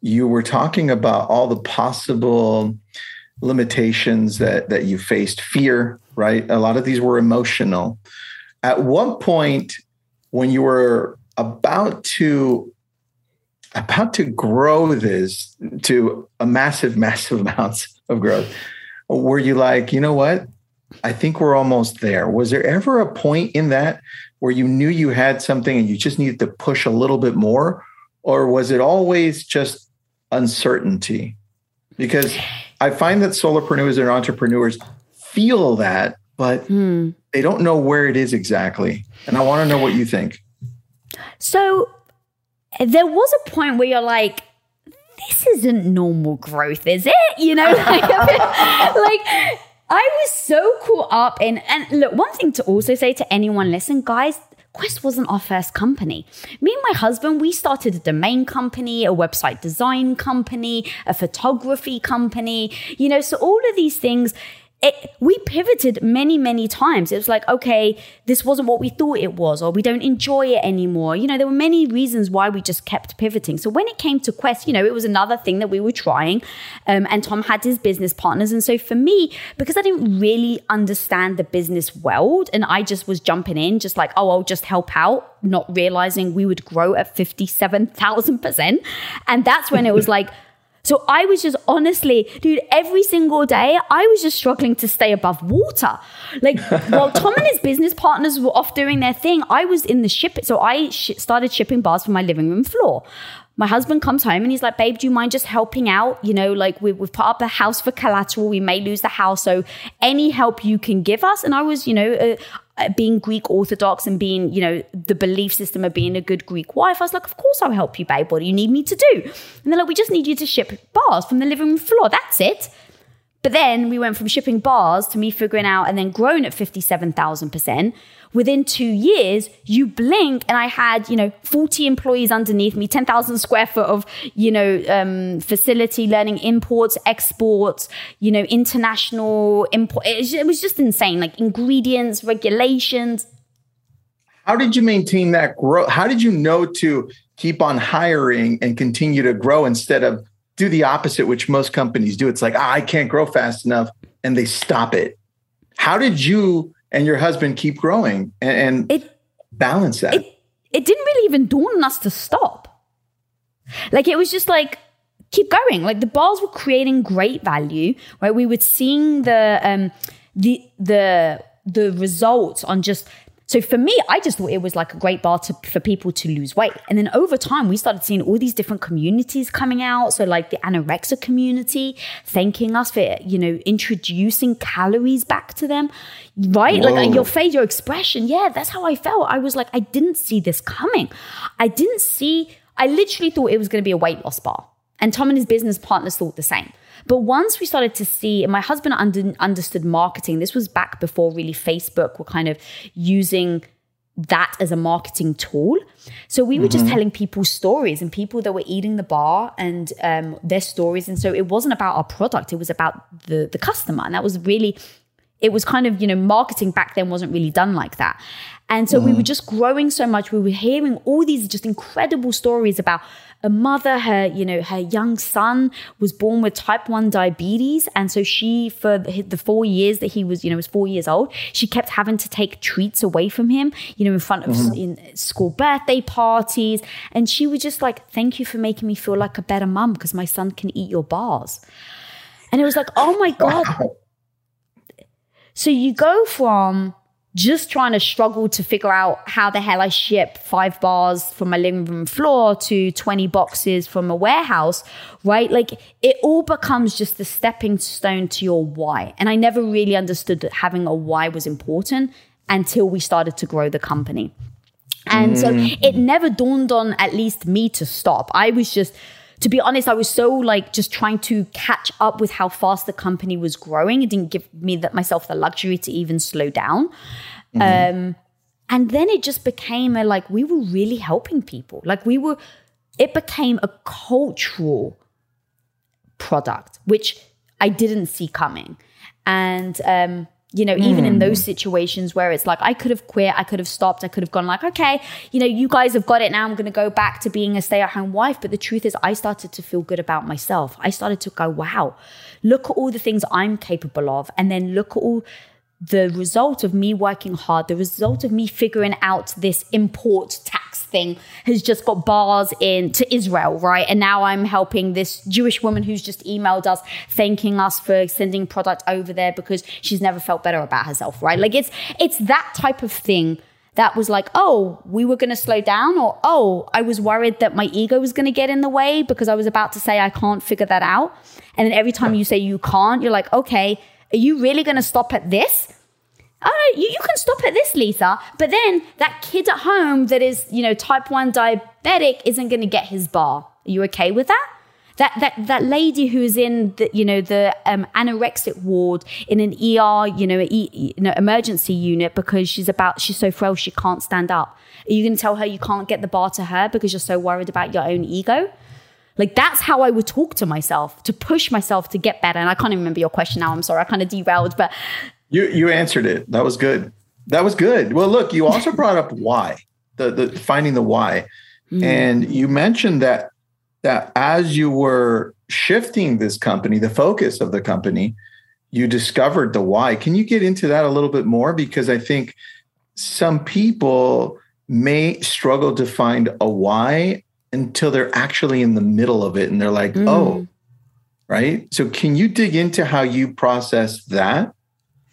Speaker 3: you were talking about all the possible limitations that that you faced fear right? A lot of these were emotional. At one point when you were about to about to grow this to a massive massive amounts of growth were you like you know what? I think we're almost there. Was there ever a point in that where you knew you had something and you just needed to push a little bit more? Or was it always just uncertainty? Because I find that solopreneurs and entrepreneurs feel that, but hmm. they don't know where it is exactly. And I want to know what you think.
Speaker 1: So there was a point where you're like, this isn't normal growth, is it? You know, like, like I was so caught up in, and look, one thing to also say to anyone, listen, guys, Quest wasn't our first company. Me and my husband, we started a domain company, a website design company, a photography company, you know, so all of these things. It, we pivoted many, many times. It was like, okay, this wasn't what we thought it was, or we don't enjoy it anymore. You know, there were many reasons why we just kept pivoting. So when it came to Quest, you know, it was another thing that we were trying. Um, and Tom had his business partners. And so for me, because I didn't really understand the business world and I just was jumping in, just like, oh, I'll just help out, not realizing we would grow at 57,000%. And that's when it was like, so I was just honestly, dude, every single day, I was just struggling to stay above water. Like while Tom and his business partners were off doing their thing, I was in the ship. So I sh- started shipping bars from my living room floor my husband comes home and he's like, babe, do you mind just helping out? You know, like we, have put up a house for collateral. We may lose the house. So any help you can give us. And I was, you know, uh, uh, being Greek Orthodox and being, you know, the belief system of being a good Greek wife, I was like, of course I'll help you, babe. What do you need me to do? And they're like, we just need you to ship bars from the living room floor. That's it. But then we went from shipping bars to me figuring out and then growing at 57,000%. Within two years, you blink and I had, you know, 40 employees underneath me, 10,000 square foot of, you know, um, facility learning imports, exports, you know, international import. It was just insane, like ingredients, regulations.
Speaker 3: How did you maintain that growth? How did you know to keep on hiring and continue to grow instead of do the opposite, which most companies do? It's like, ah, I can't grow fast enough, and they stop it. How did you and your husband keep growing and, and it, balance that?
Speaker 1: It, it didn't really even dawn on us to stop. Like it was just like keep going. Like the bars were creating great value, right? We were seeing the um the the the results on just so for me, I just thought it was like a great bar to, for people to lose weight. And then over time, we started seeing all these different communities coming out. So like the anorexia community thanking us for, you know, introducing calories back to them, right? Whoa. Like your face, your expression. Yeah, that's how I felt. I was like, I didn't see this coming. I didn't see, I literally thought it was going to be a weight loss bar. And Tom and his business partners thought the same. But once we started to see, and my husband under, understood marketing, this was back before really Facebook were kind of using that as a marketing tool. So we were mm-hmm. just telling people stories and people that were eating the bar and um, their stories. And so it wasn't about our product, it was about the, the customer. And that was really, it was kind of, you know, marketing back then wasn't really done like that. And so mm-hmm. we were just growing so much. We were hearing all these just incredible stories about a mother, her, you know, her young son was born with type 1 diabetes. And so she, for the four years that he was, you know, was four years old, she kept having to take treats away from him, you know, in front of mm-hmm. in school birthday parties. And she was just like, thank you for making me feel like a better mum because my son can eat your bars. And it was like, oh my God. Wow. So you go from just trying to struggle to figure out how the hell I ship five bars from my living room floor to 20 boxes from a warehouse, right? Like it all becomes just the stepping stone to your why. And I never really understood that having a why was important until we started to grow the company. And mm. so it never dawned on at least me to stop. I was just, to be honest, I was so like just trying to catch up with how fast the company was growing. It didn't give me that myself the luxury to even slow down. Mm-hmm. Um, and then it just became a like we were really helping people. Like we were, it became a cultural product, which I didn't see coming. And um, you know, even mm. in those situations where it's like I could have quit, I could have stopped, I could have gone like, okay, you know, you guys have got it now. I'm going to go back to being a stay-at-home wife. But the truth is, I started to feel good about myself. I started to go, wow, look at all the things I'm capable of, and then look at all the result of me working hard, the result of me figuring out this import tax thing has just got bars in to Israel, right? And now I'm helping this Jewish woman who's just emailed us thanking us for sending product over there because she's never felt better about herself, right? Like it's it's that type of thing that was like, oh, we were going to slow down, or oh, I was worried that my ego was going to get in the way because I was about to say I can't figure that out. And then every time you say you can't, you're like, okay, are you really going to stop at this? Oh, you, you can stop at this, Lisa. But then that kid at home that is, you know, type 1 diabetic isn't going to get his bar. Are you okay with that? That, that, that lady who's in the, you know, the um, anorexic ward in an ER, you know, e, you know, emergency unit because she's about, she's so frail she can't stand up. Are you going to tell her you can't get the bar to her because you're so worried about your own ego? Like that's how I would talk to myself to push myself to get better. And I can't even remember your question now. I'm sorry, I kind of derailed, but
Speaker 3: you you answered it. That was good. That was good. Well, look, you also brought up why the the finding the why, mm. and you mentioned that that as you were shifting this company, the focus of the company, you discovered the why. Can you get into that a little bit more? Because I think some people may struggle to find a why until they're actually in the middle of it and they're like, mm. oh, right. So, can you dig into how you process that?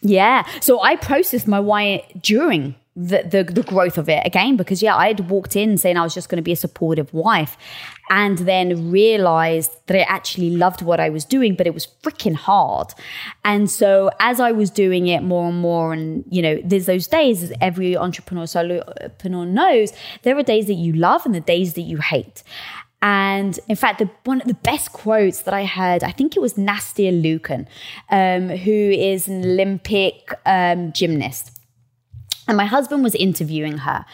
Speaker 1: Yeah. So, I processed my why during the, the, the growth of it again because yeah i'd walked in saying i was just going to be a supportive wife and then realized that i actually loved what i was doing but it was freaking hard and so as i was doing it more and more and you know there's those days as every entrepreneur solopreneur uh, knows there are days that you love and the days that you hate and in fact, the, one of the best quotes that I heard, I think it was Nastia Liukin, um, who is an Olympic um, gymnast. And my husband was interviewing her.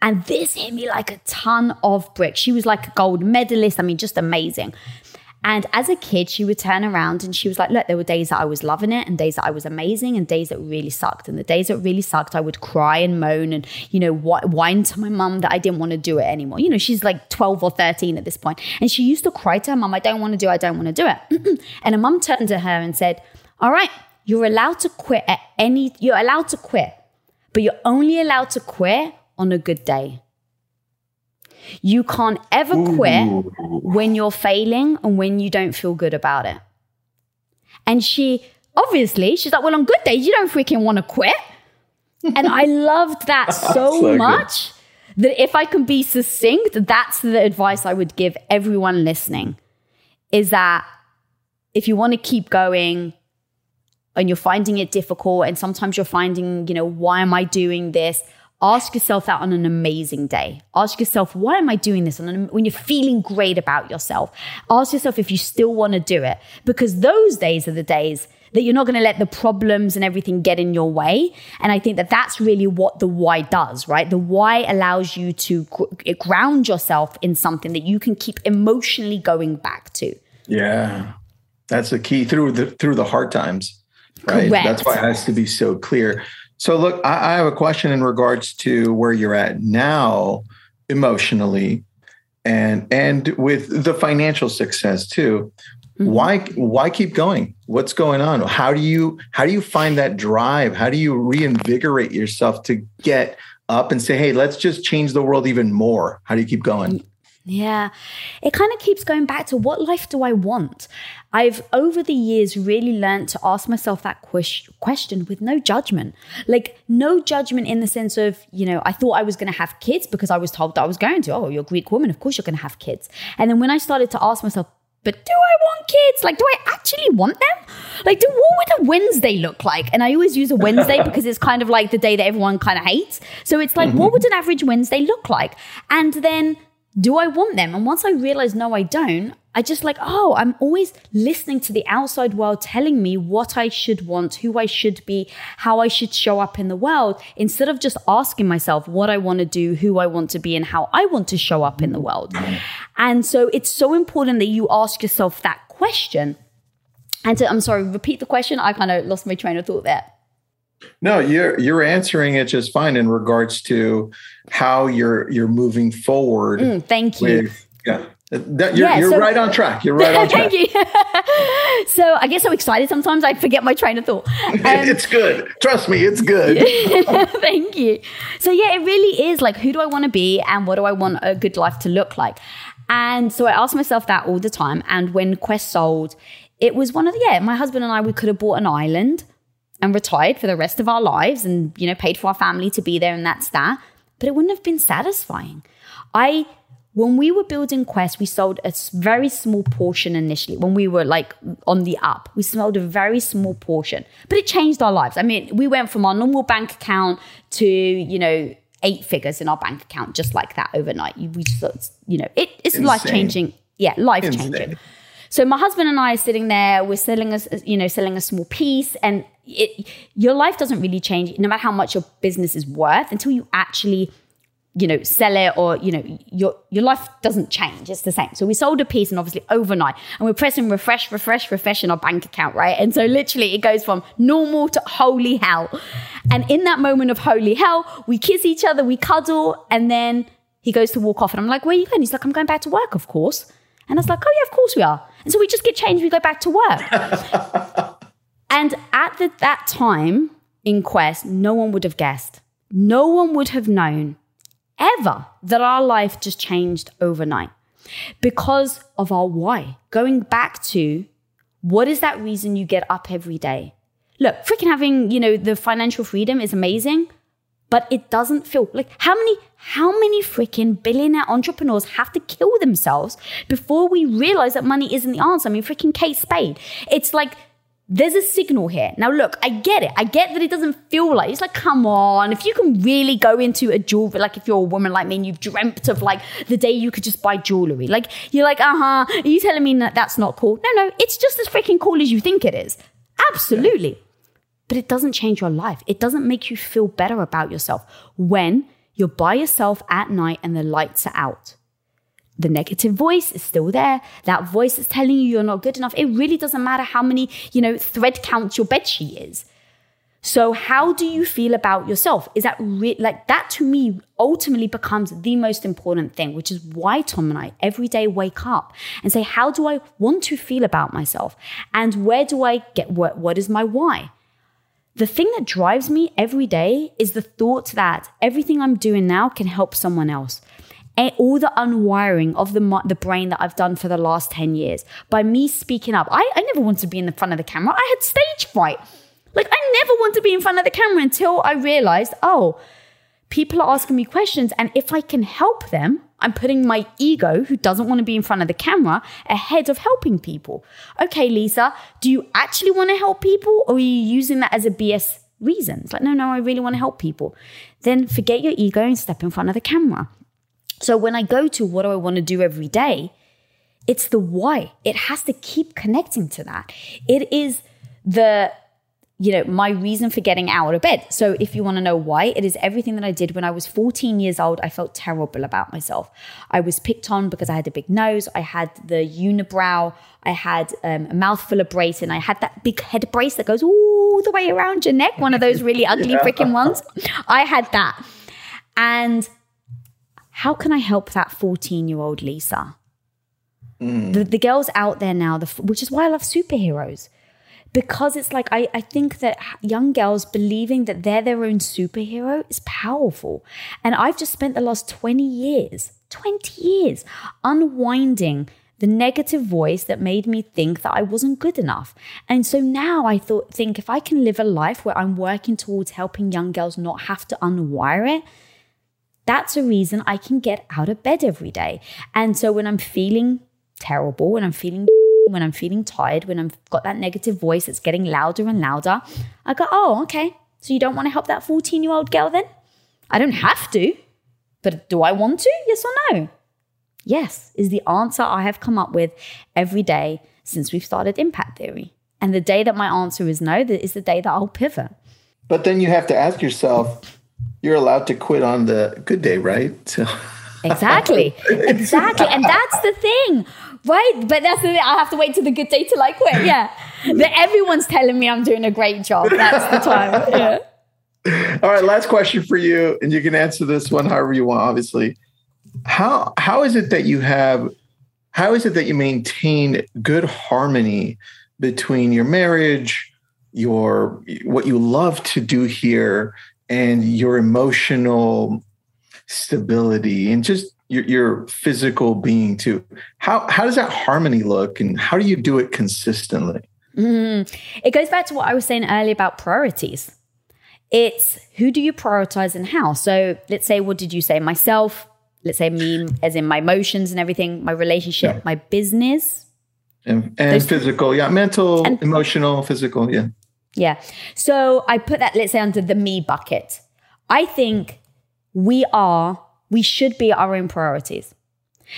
Speaker 1: And this hit me like a ton of bricks. She was like a gold medalist. I mean, just amazing. And as a kid, she would turn around and she was like, Look, there were days that I was loving it and days that I was amazing and days that really sucked. And the days that really sucked, I would cry and moan and, you know, whine to my mum that I didn't want to do it anymore. You know, she's like 12 or 13 at this point. And she used to cry to her mum, I don't want to do it. I don't want to do it. and her mum turned to her and said, All right, you're allowed to quit at any, you're allowed to quit but you're only allowed to quit on a good day. You can't ever quit Ooh. when you're failing and when you don't feel good about it. And she obviously, she's like, Well, on good days, you don't freaking want to quit. and I loved that so, so much good. that if I can be succinct, that's the advice I would give everyone listening is that if you want to keep going, and you're finding it difficult and sometimes you're finding, you know, why am I doing this? Ask yourself that on an amazing day. Ask yourself, why am I doing this? And when you're feeling great about yourself, ask yourself if you still want to do it because those days are the days that you're not going to let the problems and everything get in your way. And I think that that's really what the why does, right? The why allows you to eh, ground yourself in something that you can keep emotionally going back to.
Speaker 3: Yeah. That's the key through the through the hard times right? Correct. That's why it has to be so clear. So, look, I, I have a question in regards to where you're at now, emotionally, and and with the financial success too. Mm-hmm. Why why keep going? What's going on? How do you how do you find that drive? How do you reinvigorate yourself to get up and say, "Hey, let's just change the world even more"? How do you keep going?
Speaker 1: Yeah, it kind of keeps going back to what life do I want? I've over the years really learned to ask myself that question with no judgment. Like, no judgment in the sense of, you know, I thought I was going to have kids because I was told that I was going to. Oh, you're a Greek woman. Of course you're going to have kids. And then when I started to ask myself, but do I want kids? Like, do I actually want them? Like, do, what would a Wednesday look like? And I always use a Wednesday because it's kind of like the day that everyone kind of hates. So it's like, mm-hmm. what would an average Wednesday look like? And then do I want them? And once I realized, no, I don't, I just like, oh, I'm always listening to the outside world telling me what I should want, who I should be, how I should show up in the world, instead of just asking myself what I want to do, who I want to be, and how I want to show up in the world. And so it's so important that you ask yourself that question. And to, I'm sorry, repeat the question. I kind of lost my train of thought there.
Speaker 3: No, you're you're answering it just fine in regards to how you're you're moving forward.
Speaker 1: Mm, thank you. With,
Speaker 3: yeah. That, you're, yeah, you're so, right on track. You're right on track. Thank you.
Speaker 1: so I get so excited sometimes I forget my train of thought.
Speaker 3: Um, it's good. Trust me, it's good.
Speaker 1: thank you. So yeah, it really is like who do I want to be and what do I want a good life to look like? And so I ask myself that all the time. And when Quest sold, it was one of the yeah, my husband and I we could have bought an island and retired for the rest of our lives and, you know, paid for our family to be there and that's that. But it wouldn't have been satisfying. I, when we were building Quest, we sold a very small portion initially when we were like on the up. We sold a very small portion, but it changed our lives. I mean, we went from our normal bank account to, you know, eight figures in our bank account just like that overnight. We just, you know, it, it's life changing. Yeah, life changing. So my husband and I are sitting there. We're selling a, you know, selling a small piece, and it, your life doesn't really change no matter how much your business is worth until you actually you know, sell it or, you know, your your life doesn't change. It's the same. So we sold a piece and obviously overnight and we're pressing refresh, refresh, refresh in our bank account, right? And so literally it goes from normal to holy hell. And in that moment of holy hell, we kiss each other, we cuddle, and then he goes to walk off. And I'm like, where are you going? He's like, I'm going back to work, of course. And I was like, oh yeah, of course we are. And so we just get changed, we go back to work. and at the, that time in Quest, no one would have guessed. No one would have known ever that our life just changed overnight because of our why. Going back to what is that reason you get up every day? Look, freaking having, you know, the financial freedom is amazing, but it doesn't feel like how many how many freaking billionaire entrepreneurs have to kill themselves before we realize that money isn't the answer? I mean, freaking Kate Spade. It's like there's a signal here. Now, look, I get it. I get that it doesn't feel like it's like, come on. If you can really go into a jewelry, like if you're a woman like me and you've dreamt of like the day you could just buy jewelry, like you're like, uh huh. Are you telling me that that's not cool? No, no, it's just as freaking cool as you think it is. Absolutely. Yeah. But it doesn't change your life. It doesn't make you feel better about yourself when you're by yourself at night and the lights are out the negative voice is still there. That voice is telling you you're not good enough. It really doesn't matter how many, you know, thread counts your bedsheet is. So how do you feel about yourself? Is that re- like that to me ultimately becomes the most important thing, which is why Tom and I every day wake up and say, how do I want to feel about myself? And where do I get what, what is my why? The thing that drives me every day is the thought that everything I'm doing now can help someone else all the unwiring of the, the brain that I've done for the last 10 years by me speaking up. I, I never wanted to be in the front of the camera. I had stage fright. Like, I never wanted to be in front of the camera until I realized, oh, people are asking me questions. And if I can help them, I'm putting my ego, who doesn't want to be in front of the camera, ahead of helping people. Okay, Lisa, do you actually want to help people or are you using that as a BS reason? It's like, no, no, I really want to help people. Then forget your ego and step in front of the camera. So when I go to what do I want to do every day, it's the why. It has to keep connecting to that. It is the you know, my reason for getting out of bed. So if you want to know why, it is everything that I did when I was 14 years old. I felt terrible about myself. I was picked on because I had a big nose. I had the unibrow. I had um, a mouthful of brace and I had that big head brace that goes all the way around your neck. One of those really ugly freaking ones. I had that. And how can I help that 14 year old Lisa? Mm. The, the girls out there now, the, which is why I love superheroes. Because it's like, I, I think that young girls believing that they're their own superhero is powerful. And I've just spent the last 20 years, 20 years, unwinding the negative voice that made me think that I wasn't good enough. And so now I thought, think if I can live a life where I'm working towards helping young girls not have to unwire it, that's a reason I can get out of bed every day. And so when I'm feeling terrible, when I'm feeling when I'm feeling tired, when I've got that negative voice that's getting louder and louder, I go, oh, okay. So you don't want to help that 14 year old girl then? I don't have to, but do I want to? Yes or no? Yes, is the answer I have come up with every day since we've started Impact Theory. And the day that my answer is no, is the day that I'll pivot.
Speaker 3: But then you have to ask yourself, you're allowed to quit on the good day, right? So.
Speaker 1: exactly, exactly, and that's the thing, right? But that's the thing. I have to wait till the good day till I quit. Yeah, that everyone's telling me I'm doing a great job. That's the time. Yeah.
Speaker 3: All right, last question for you, and you can answer this one however you want. Obviously, how how is it that you have? How is it that you maintain good harmony between your marriage, your what you love to do here, and your emotional stability and just your, your physical being too. How how does that harmony look, and how do you do it consistently?
Speaker 1: Mm. It goes back to what I was saying earlier about priorities. It's who do you prioritize and how. So let's say, what did you say? Myself. Let's say me, as in my emotions and everything, my relationship, yeah. my business,
Speaker 3: and, and physical, yeah, mental, and, emotional, physical, yeah.
Speaker 1: Yeah. So I put that, let's say, under the me bucket. I think we are, we should be our own priorities.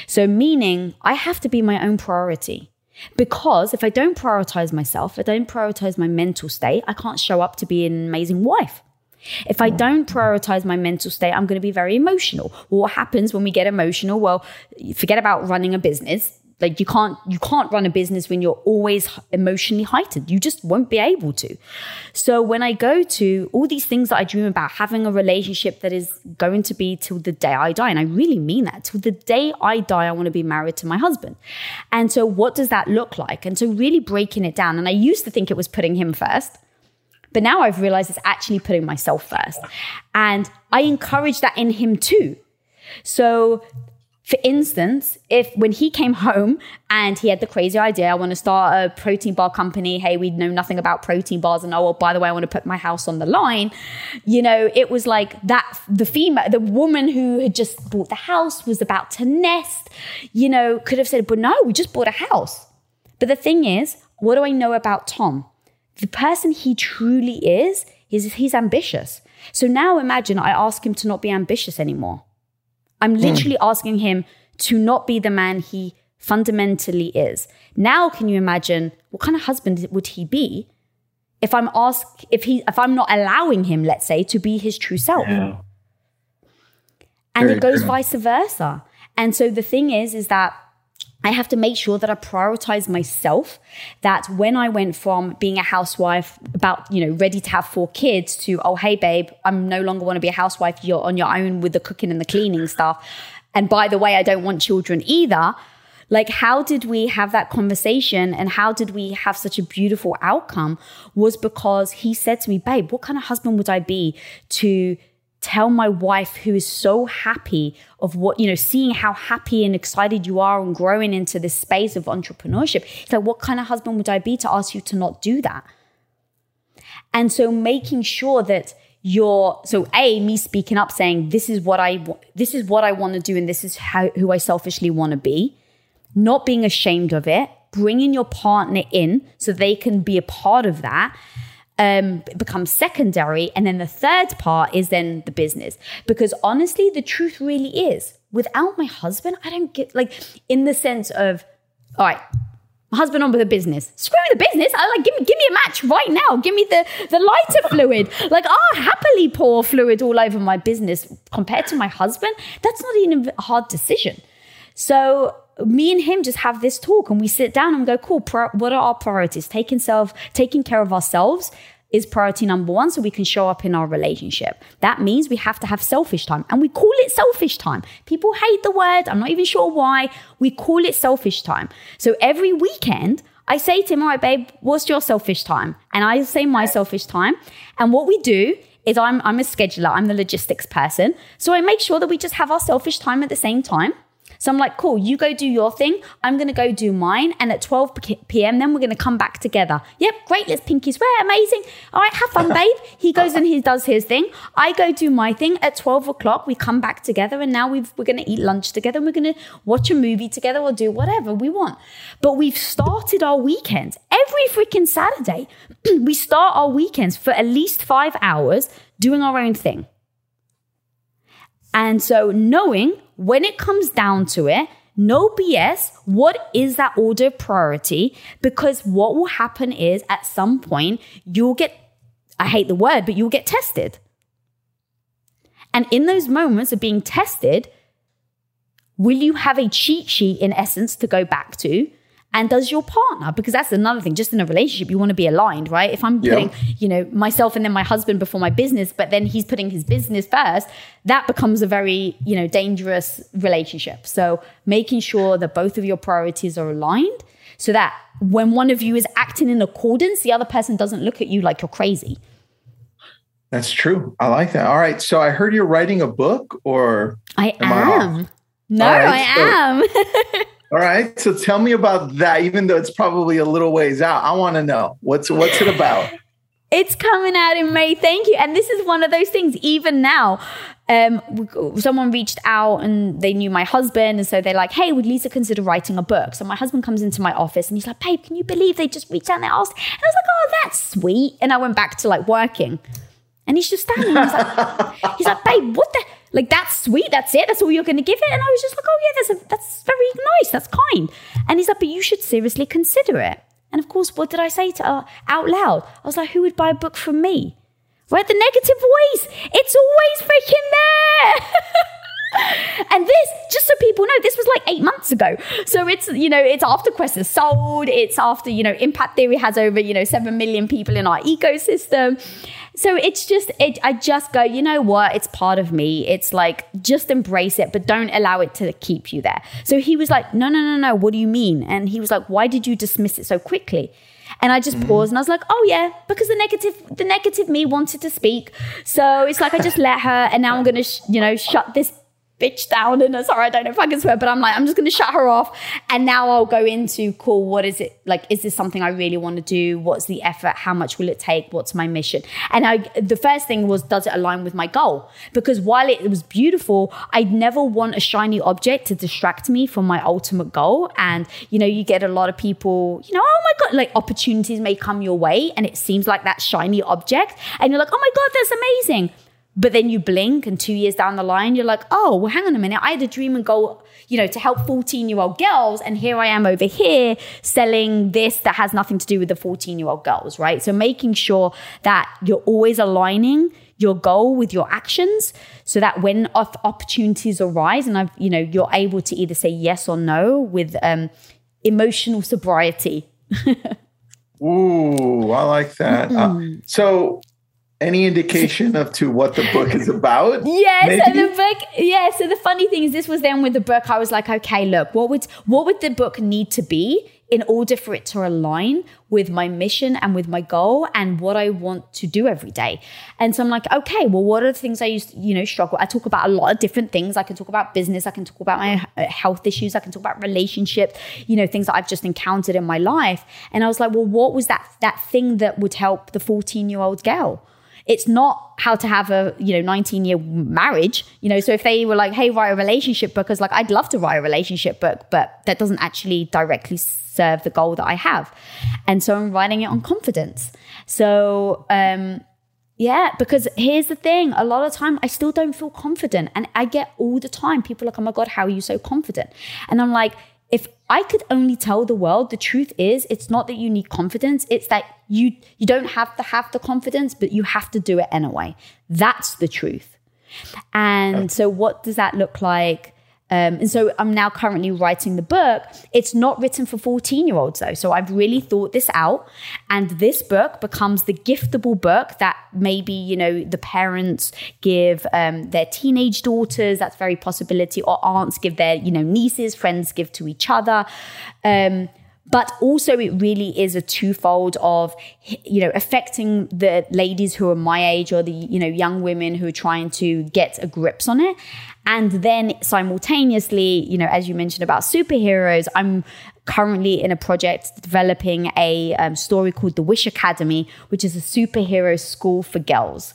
Speaker 1: So, meaning I have to be my own priority. Because if I don't prioritize myself, if I don't prioritize my mental state, I can't show up to be an amazing wife. If I don't prioritize my mental state, I'm going to be very emotional. What happens when we get emotional? Well, forget about running a business. Like you can't you can't run a business when you're always emotionally heightened. You just won't be able to. So when I go to all these things that I dream about, having a relationship that is going to be till the day I die, and I really mean that, till the day I die, I want to be married to my husband. And so what does that look like? And so really breaking it down. And I used to think it was putting him first. But now I've realized it's actually putting myself first. And I encourage that in him too. So for instance, if when he came home and he had the crazy idea, I want to start a protein bar company. Hey, we know nothing about protein bars, and oh, well, by the way, I want to put my house on the line. You know, it was like that. The female, the woman who had just bought the house was about to nest. You know, could have said, but no, we just bought a house. But the thing is, what do I know about Tom? The person he truly is is he's ambitious. So now imagine I ask him to not be ambitious anymore. I'm hmm. literally mm. asking him to not be the man he fundamentally is. Now, can you imagine what kind of husband would he be if I'm ask if he if I'm not allowing him, let's say, to be his true self? Yeah. And Very it goes true. vice versa. And so the thing is, is that I have to make sure that I prioritize myself. That when I went from being a housewife, about, you know, ready to have four kids to, oh, hey, babe, I'm no longer want to be a housewife. You're on your own with the cooking and the cleaning stuff. And by the way, I don't want children either. Like, how did we have that conversation and how did we have such a beautiful outcome? Was because he said to me, babe, what kind of husband would I be to tell my wife who is so happy of what you know seeing how happy and excited you are and growing into this space of entrepreneurship. It's like what kind of husband would i be to ask you to not do that? And so making sure that you're so a me speaking up saying this is what i this is what i want to do and this is how who i selfishly want to be. Not being ashamed of it. Bringing your partner in so they can be a part of that um, becomes secondary. And then the third part is then the business. Because honestly, the truth really is without my husband, I don't get like in the sense of, all right, my husband on with the business. Screw the business. I like give me give me a match right now. Give me the the lighter fluid. Like I'll happily pour fluid all over my business compared to my husband. That's not even a hard decision. So me and him just have this talk and we sit down and go, cool, what are our priorities? Taking self, taking care of ourselves is priority number one so we can show up in our relationship. That means we have to have selfish time and we call it selfish time. People hate the word. I'm not even sure why. We call it selfish time. So every weekend, I say to him, all right, babe, what's your selfish time? And I say my selfish time. And what we do is I'm, I'm a scheduler. I'm the logistics person. So I make sure that we just have our selfish time at the same time. So I'm like, cool, you go do your thing. I'm going to go do mine. And at 12 p.m., then we're going to come back together. Yep, great. Let's pinky swear. Amazing. All right, have fun, babe. He goes and he does his thing. I go do my thing. At 12 o'clock, we come back together. And now we've, we're going to eat lunch together. And we're going to watch a movie together or do whatever we want. But we've started our weekends every freaking Saturday. we start our weekends for at least five hours doing our own thing. And so knowing when it comes down to it, no BS. What is that order of priority? Because what will happen is at some point, you'll get, I hate the word, but you'll get tested. And in those moments of being tested, will you have a cheat sheet in essence to go back to? And does your partner because that's another thing just in a relationship you want to be aligned right? If i'm putting yeah. you know myself and then my husband before my business but then he's putting his business first that becomes a very you know dangerous relationship. So making sure that both of your priorities are aligned so that when one of you is acting in accordance the other person doesn't look at you like you're crazy.
Speaker 3: That's true. I like that. All right. So i heard you're writing a book or
Speaker 1: i am, am. no right, i so- am
Speaker 3: All right. So tell me about that, even though it's probably a little ways out. I want to know what's what's it about?
Speaker 1: It's coming out in May. Thank you. And this is one of those things, even now. Um, someone reached out and they knew my husband. And so they're like, hey, would Lisa consider writing a book? So my husband comes into my office and he's like, babe, can you believe they just reached out and they asked? And I was like, oh, that's sweet. And I went back to like working. And he's just standing. He's like, he's like, babe, what the? Like that's sweet. That's it. That's all you're going to give it. And I was just like, oh yeah, that's a, that's very nice. That's kind. And he's like, but you should seriously consider it. And of course, what did I say to uh, out loud? I was like, who would buy a book from me? right? The negative voice, it's always freaking there. and this, just so people know, this was like eight months ago. So it's, you know, it's after Quest is sold. It's after, you know, Impact Theory has over, you know, 7 million people in our ecosystem. So it's just, it, I just go, you know what? It's part of me. It's like, just embrace it, but don't allow it to keep you there. So he was like, no, no, no, no. What do you mean? And he was like, why did you dismiss it so quickly? And I just mm. paused and I was like, oh yeah, because the negative, the negative me wanted to speak. So it's like, I just let her and now I'm going to, sh- you know, shut this bitch down and sorry i don't know if i can swear but i'm like i'm just to shut her off. And now i'll go into cool what is it? Like is this something i really want to do? What's the effort? How much will it take? What's my mission? And i the first thing was does it align with my goal? Because while it was beautiful i'd never want a shiny object to distract me from my ultimate goal. And you know you get a lot of people you know oh my god like opportunities may come your way and it seems like that shiny object and you're like oh my god that's amazing but then you blink, and two years down the line, you're like, oh, well, hang on a minute. I had a dream and goal, you know, to help 14 year old girls. And here I am over here selling this that has nothing to do with the 14 year old girls, right? So making sure that you're always aligning your goal with your actions so that when opportunities arise and I've, you know, you're able to either say yes or no with um, emotional sobriety.
Speaker 3: Ooh, I like that. Mm-hmm. Uh, so any indication of to what the book is about?
Speaker 1: yeah, maybe? so the book yeah, so the funny thing is this was then with the book I was like, okay, look, what would what would the book need to be in order for it to align with my mission and with my goal and what I want to do every day. And so I'm like, okay, well, what are the things I used to, you know, struggle? I talk about a lot of different things. I can talk about business. I can talk about my uh, health issues. I can talk about relationships, you know, things that I've just encountered in my life. And I was like, well, what was that, that thing that would help the 14 year old girl? It's not how to have a, you know, 19 year marriage, you know. So if they were like, hey, write a relationship book, because like, I'd love to write a relationship book, but that doesn't actually directly serve the goal that I have. And so I'm writing it on confidence. So, um, yeah, because here's the thing. A lot of time I still don't feel confident. And I get all the time people like, oh my God, how are you so confident? And I'm like, if I could only tell the world the truth is it's not that you need confidence, it's that you you don't have to have the confidence, but you have to do it anyway. That's the truth. And so what does that look like? Um, and so I'm now currently writing the book. It's not written for 14 year olds though. So I've really thought this out. And this book becomes the giftable book that maybe, you know, the parents give um, their teenage daughters. That's very possibility. Or aunts give their, you know, nieces, friends give to each other. Um, but also it really is a twofold of you know affecting the ladies who are my age or the you know young women who are trying to get a grips on it and then simultaneously you know as you mentioned about superheroes i'm currently in a project developing a um, story called The Wish Academy, which is a superhero school for girls.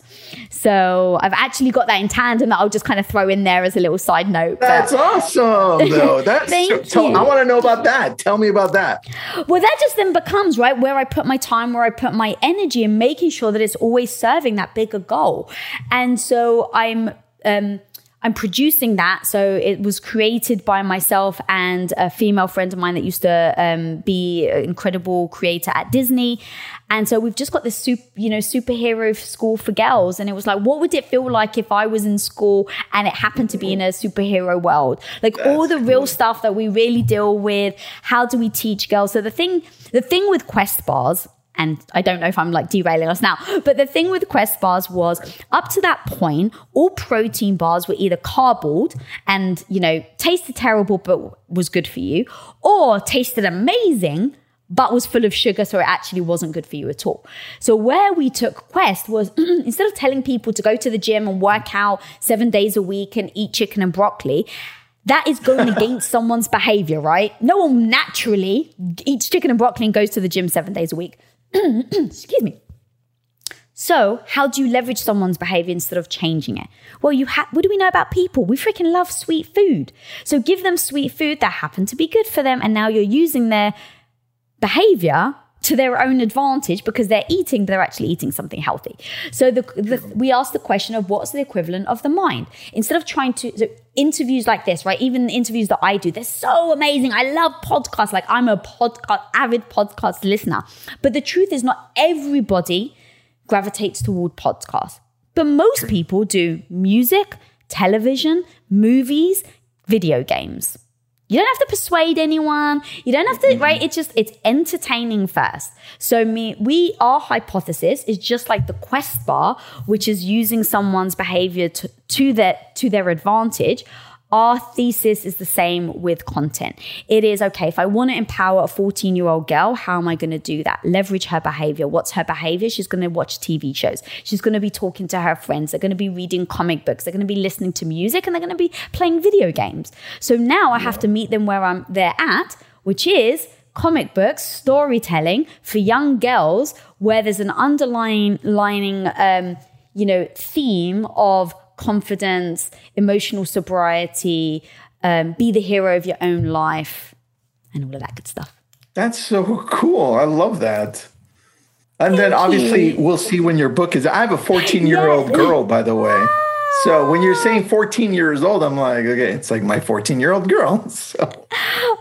Speaker 1: So I've actually got that in tandem that I'll just kind of throw in there as a little side note.
Speaker 3: That's awesome, though. That's Thank so, you. I want to know about that. Tell me about that.
Speaker 1: Well, that just then becomes right where I put my time, where I put my energy, and making sure that it's always serving that bigger goal. And so I'm. Um, I'm producing that. So it was created by myself and a female friend of mine that used to um, be an incredible creator at Disney. And so we've just got this super, you know, superhero school for girls. And it was like, what would it feel like if I was in school and it happened to be in a superhero world? Like That's all the real cool. stuff that we really deal with. How do we teach girls? So the thing, the thing with Quest bars, and I don't know if I'm like derailing us now, but the thing with Quest bars was up to that point, all protein bars were either cardboard and, you know, tasted terrible but was good for you, or tasted amazing but was full of sugar, so it actually wasn't good for you at all. So, where we took Quest was instead of telling people to go to the gym and work out seven days a week and eat chicken and broccoli, that is going against someone's behavior, right? No one naturally eats chicken and broccoli and goes to the gym seven days a week. Excuse me. So, how do you leverage someone's behavior instead of changing it? Well, you ha- what do we know about people? We freaking love sweet food. So, give them sweet food that happened to be good for them, and now you're using their behavior to their own advantage because they're eating, but they're actually eating something healthy. So the, the, we ask the question of what's the equivalent of the mind instead of trying to so interviews like this, right? Even the interviews that I do, they're so amazing. I love podcasts. Like I'm a podcast avid podcast listener, but the truth is not everybody gravitates toward podcasts. But most people do music, television, movies, video games. You don't have to persuade anyone. You don't have to, mm-hmm. right? It's just, it's entertaining first. So me, we, our hypothesis is just like the quest bar, which is using someone's behavior to, to their, to their advantage. Our thesis is the same with content. It is okay, if I want to empower a 14 year old girl, how am I going to do that? Leverage her behavior. What's her behavior? She's going to watch TV shows. She's going to be talking to her friends. They're going to be reading comic books. They're going to be listening to music and they're going to be playing video games. So now I have to meet them where I'm they're at, which is comic books, storytelling for young girls, where there's an underlying lining, um, you know, theme of confidence, emotional sobriety, um, be the hero of your own life, and all of that good stuff.
Speaker 3: That's so cool. I love that. And Thank then obviously you. we'll see when your book is. I have a 14 year old girl, by the way. So when you're saying 14 years old, I'm like, okay, it's like my 14 year old girl. So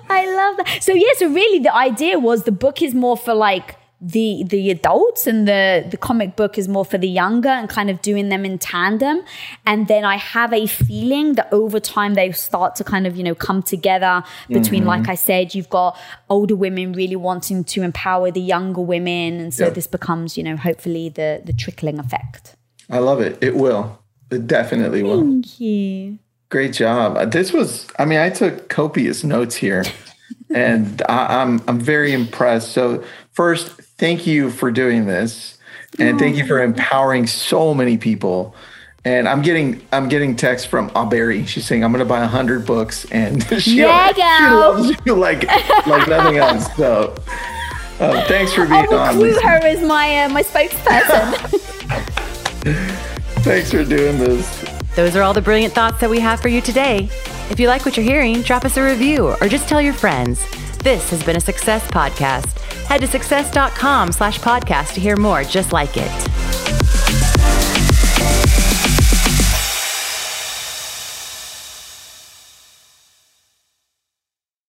Speaker 1: I love that. So yeah, so really the idea was the book is more for like the the adults and the the comic book is more for the younger and kind of doing them in tandem. And then i have a feeling that over time they start to kind of you know come together between mm-hmm. like i said you've got older women really wanting to empower the younger women. And so yep. this becomes you know hopefully the the trickling effect.
Speaker 3: I love it. It will. It definitely will.
Speaker 1: Thank you.
Speaker 3: Great job. This was i mean i took copious notes here. And I, I'm I'm very impressed. So first, thank you for doing this, and thank you for empowering so many people. And I'm getting I'm getting texts from Auberry. She's saying I'm going to buy hundred books, and she,
Speaker 1: yeah,
Speaker 3: she loves you like like nothing else. So. Uh, thanks for being
Speaker 1: I'll
Speaker 3: on.
Speaker 1: include her as my uh, my spokesperson.
Speaker 3: thanks for doing this.
Speaker 2: Those are all the brilliant thoughts that we have for you today. If you like what you're hearing, drop us a review or just tell your friends. This has been a Success Podcast. Head to success.com slash podcast to hear more just like it.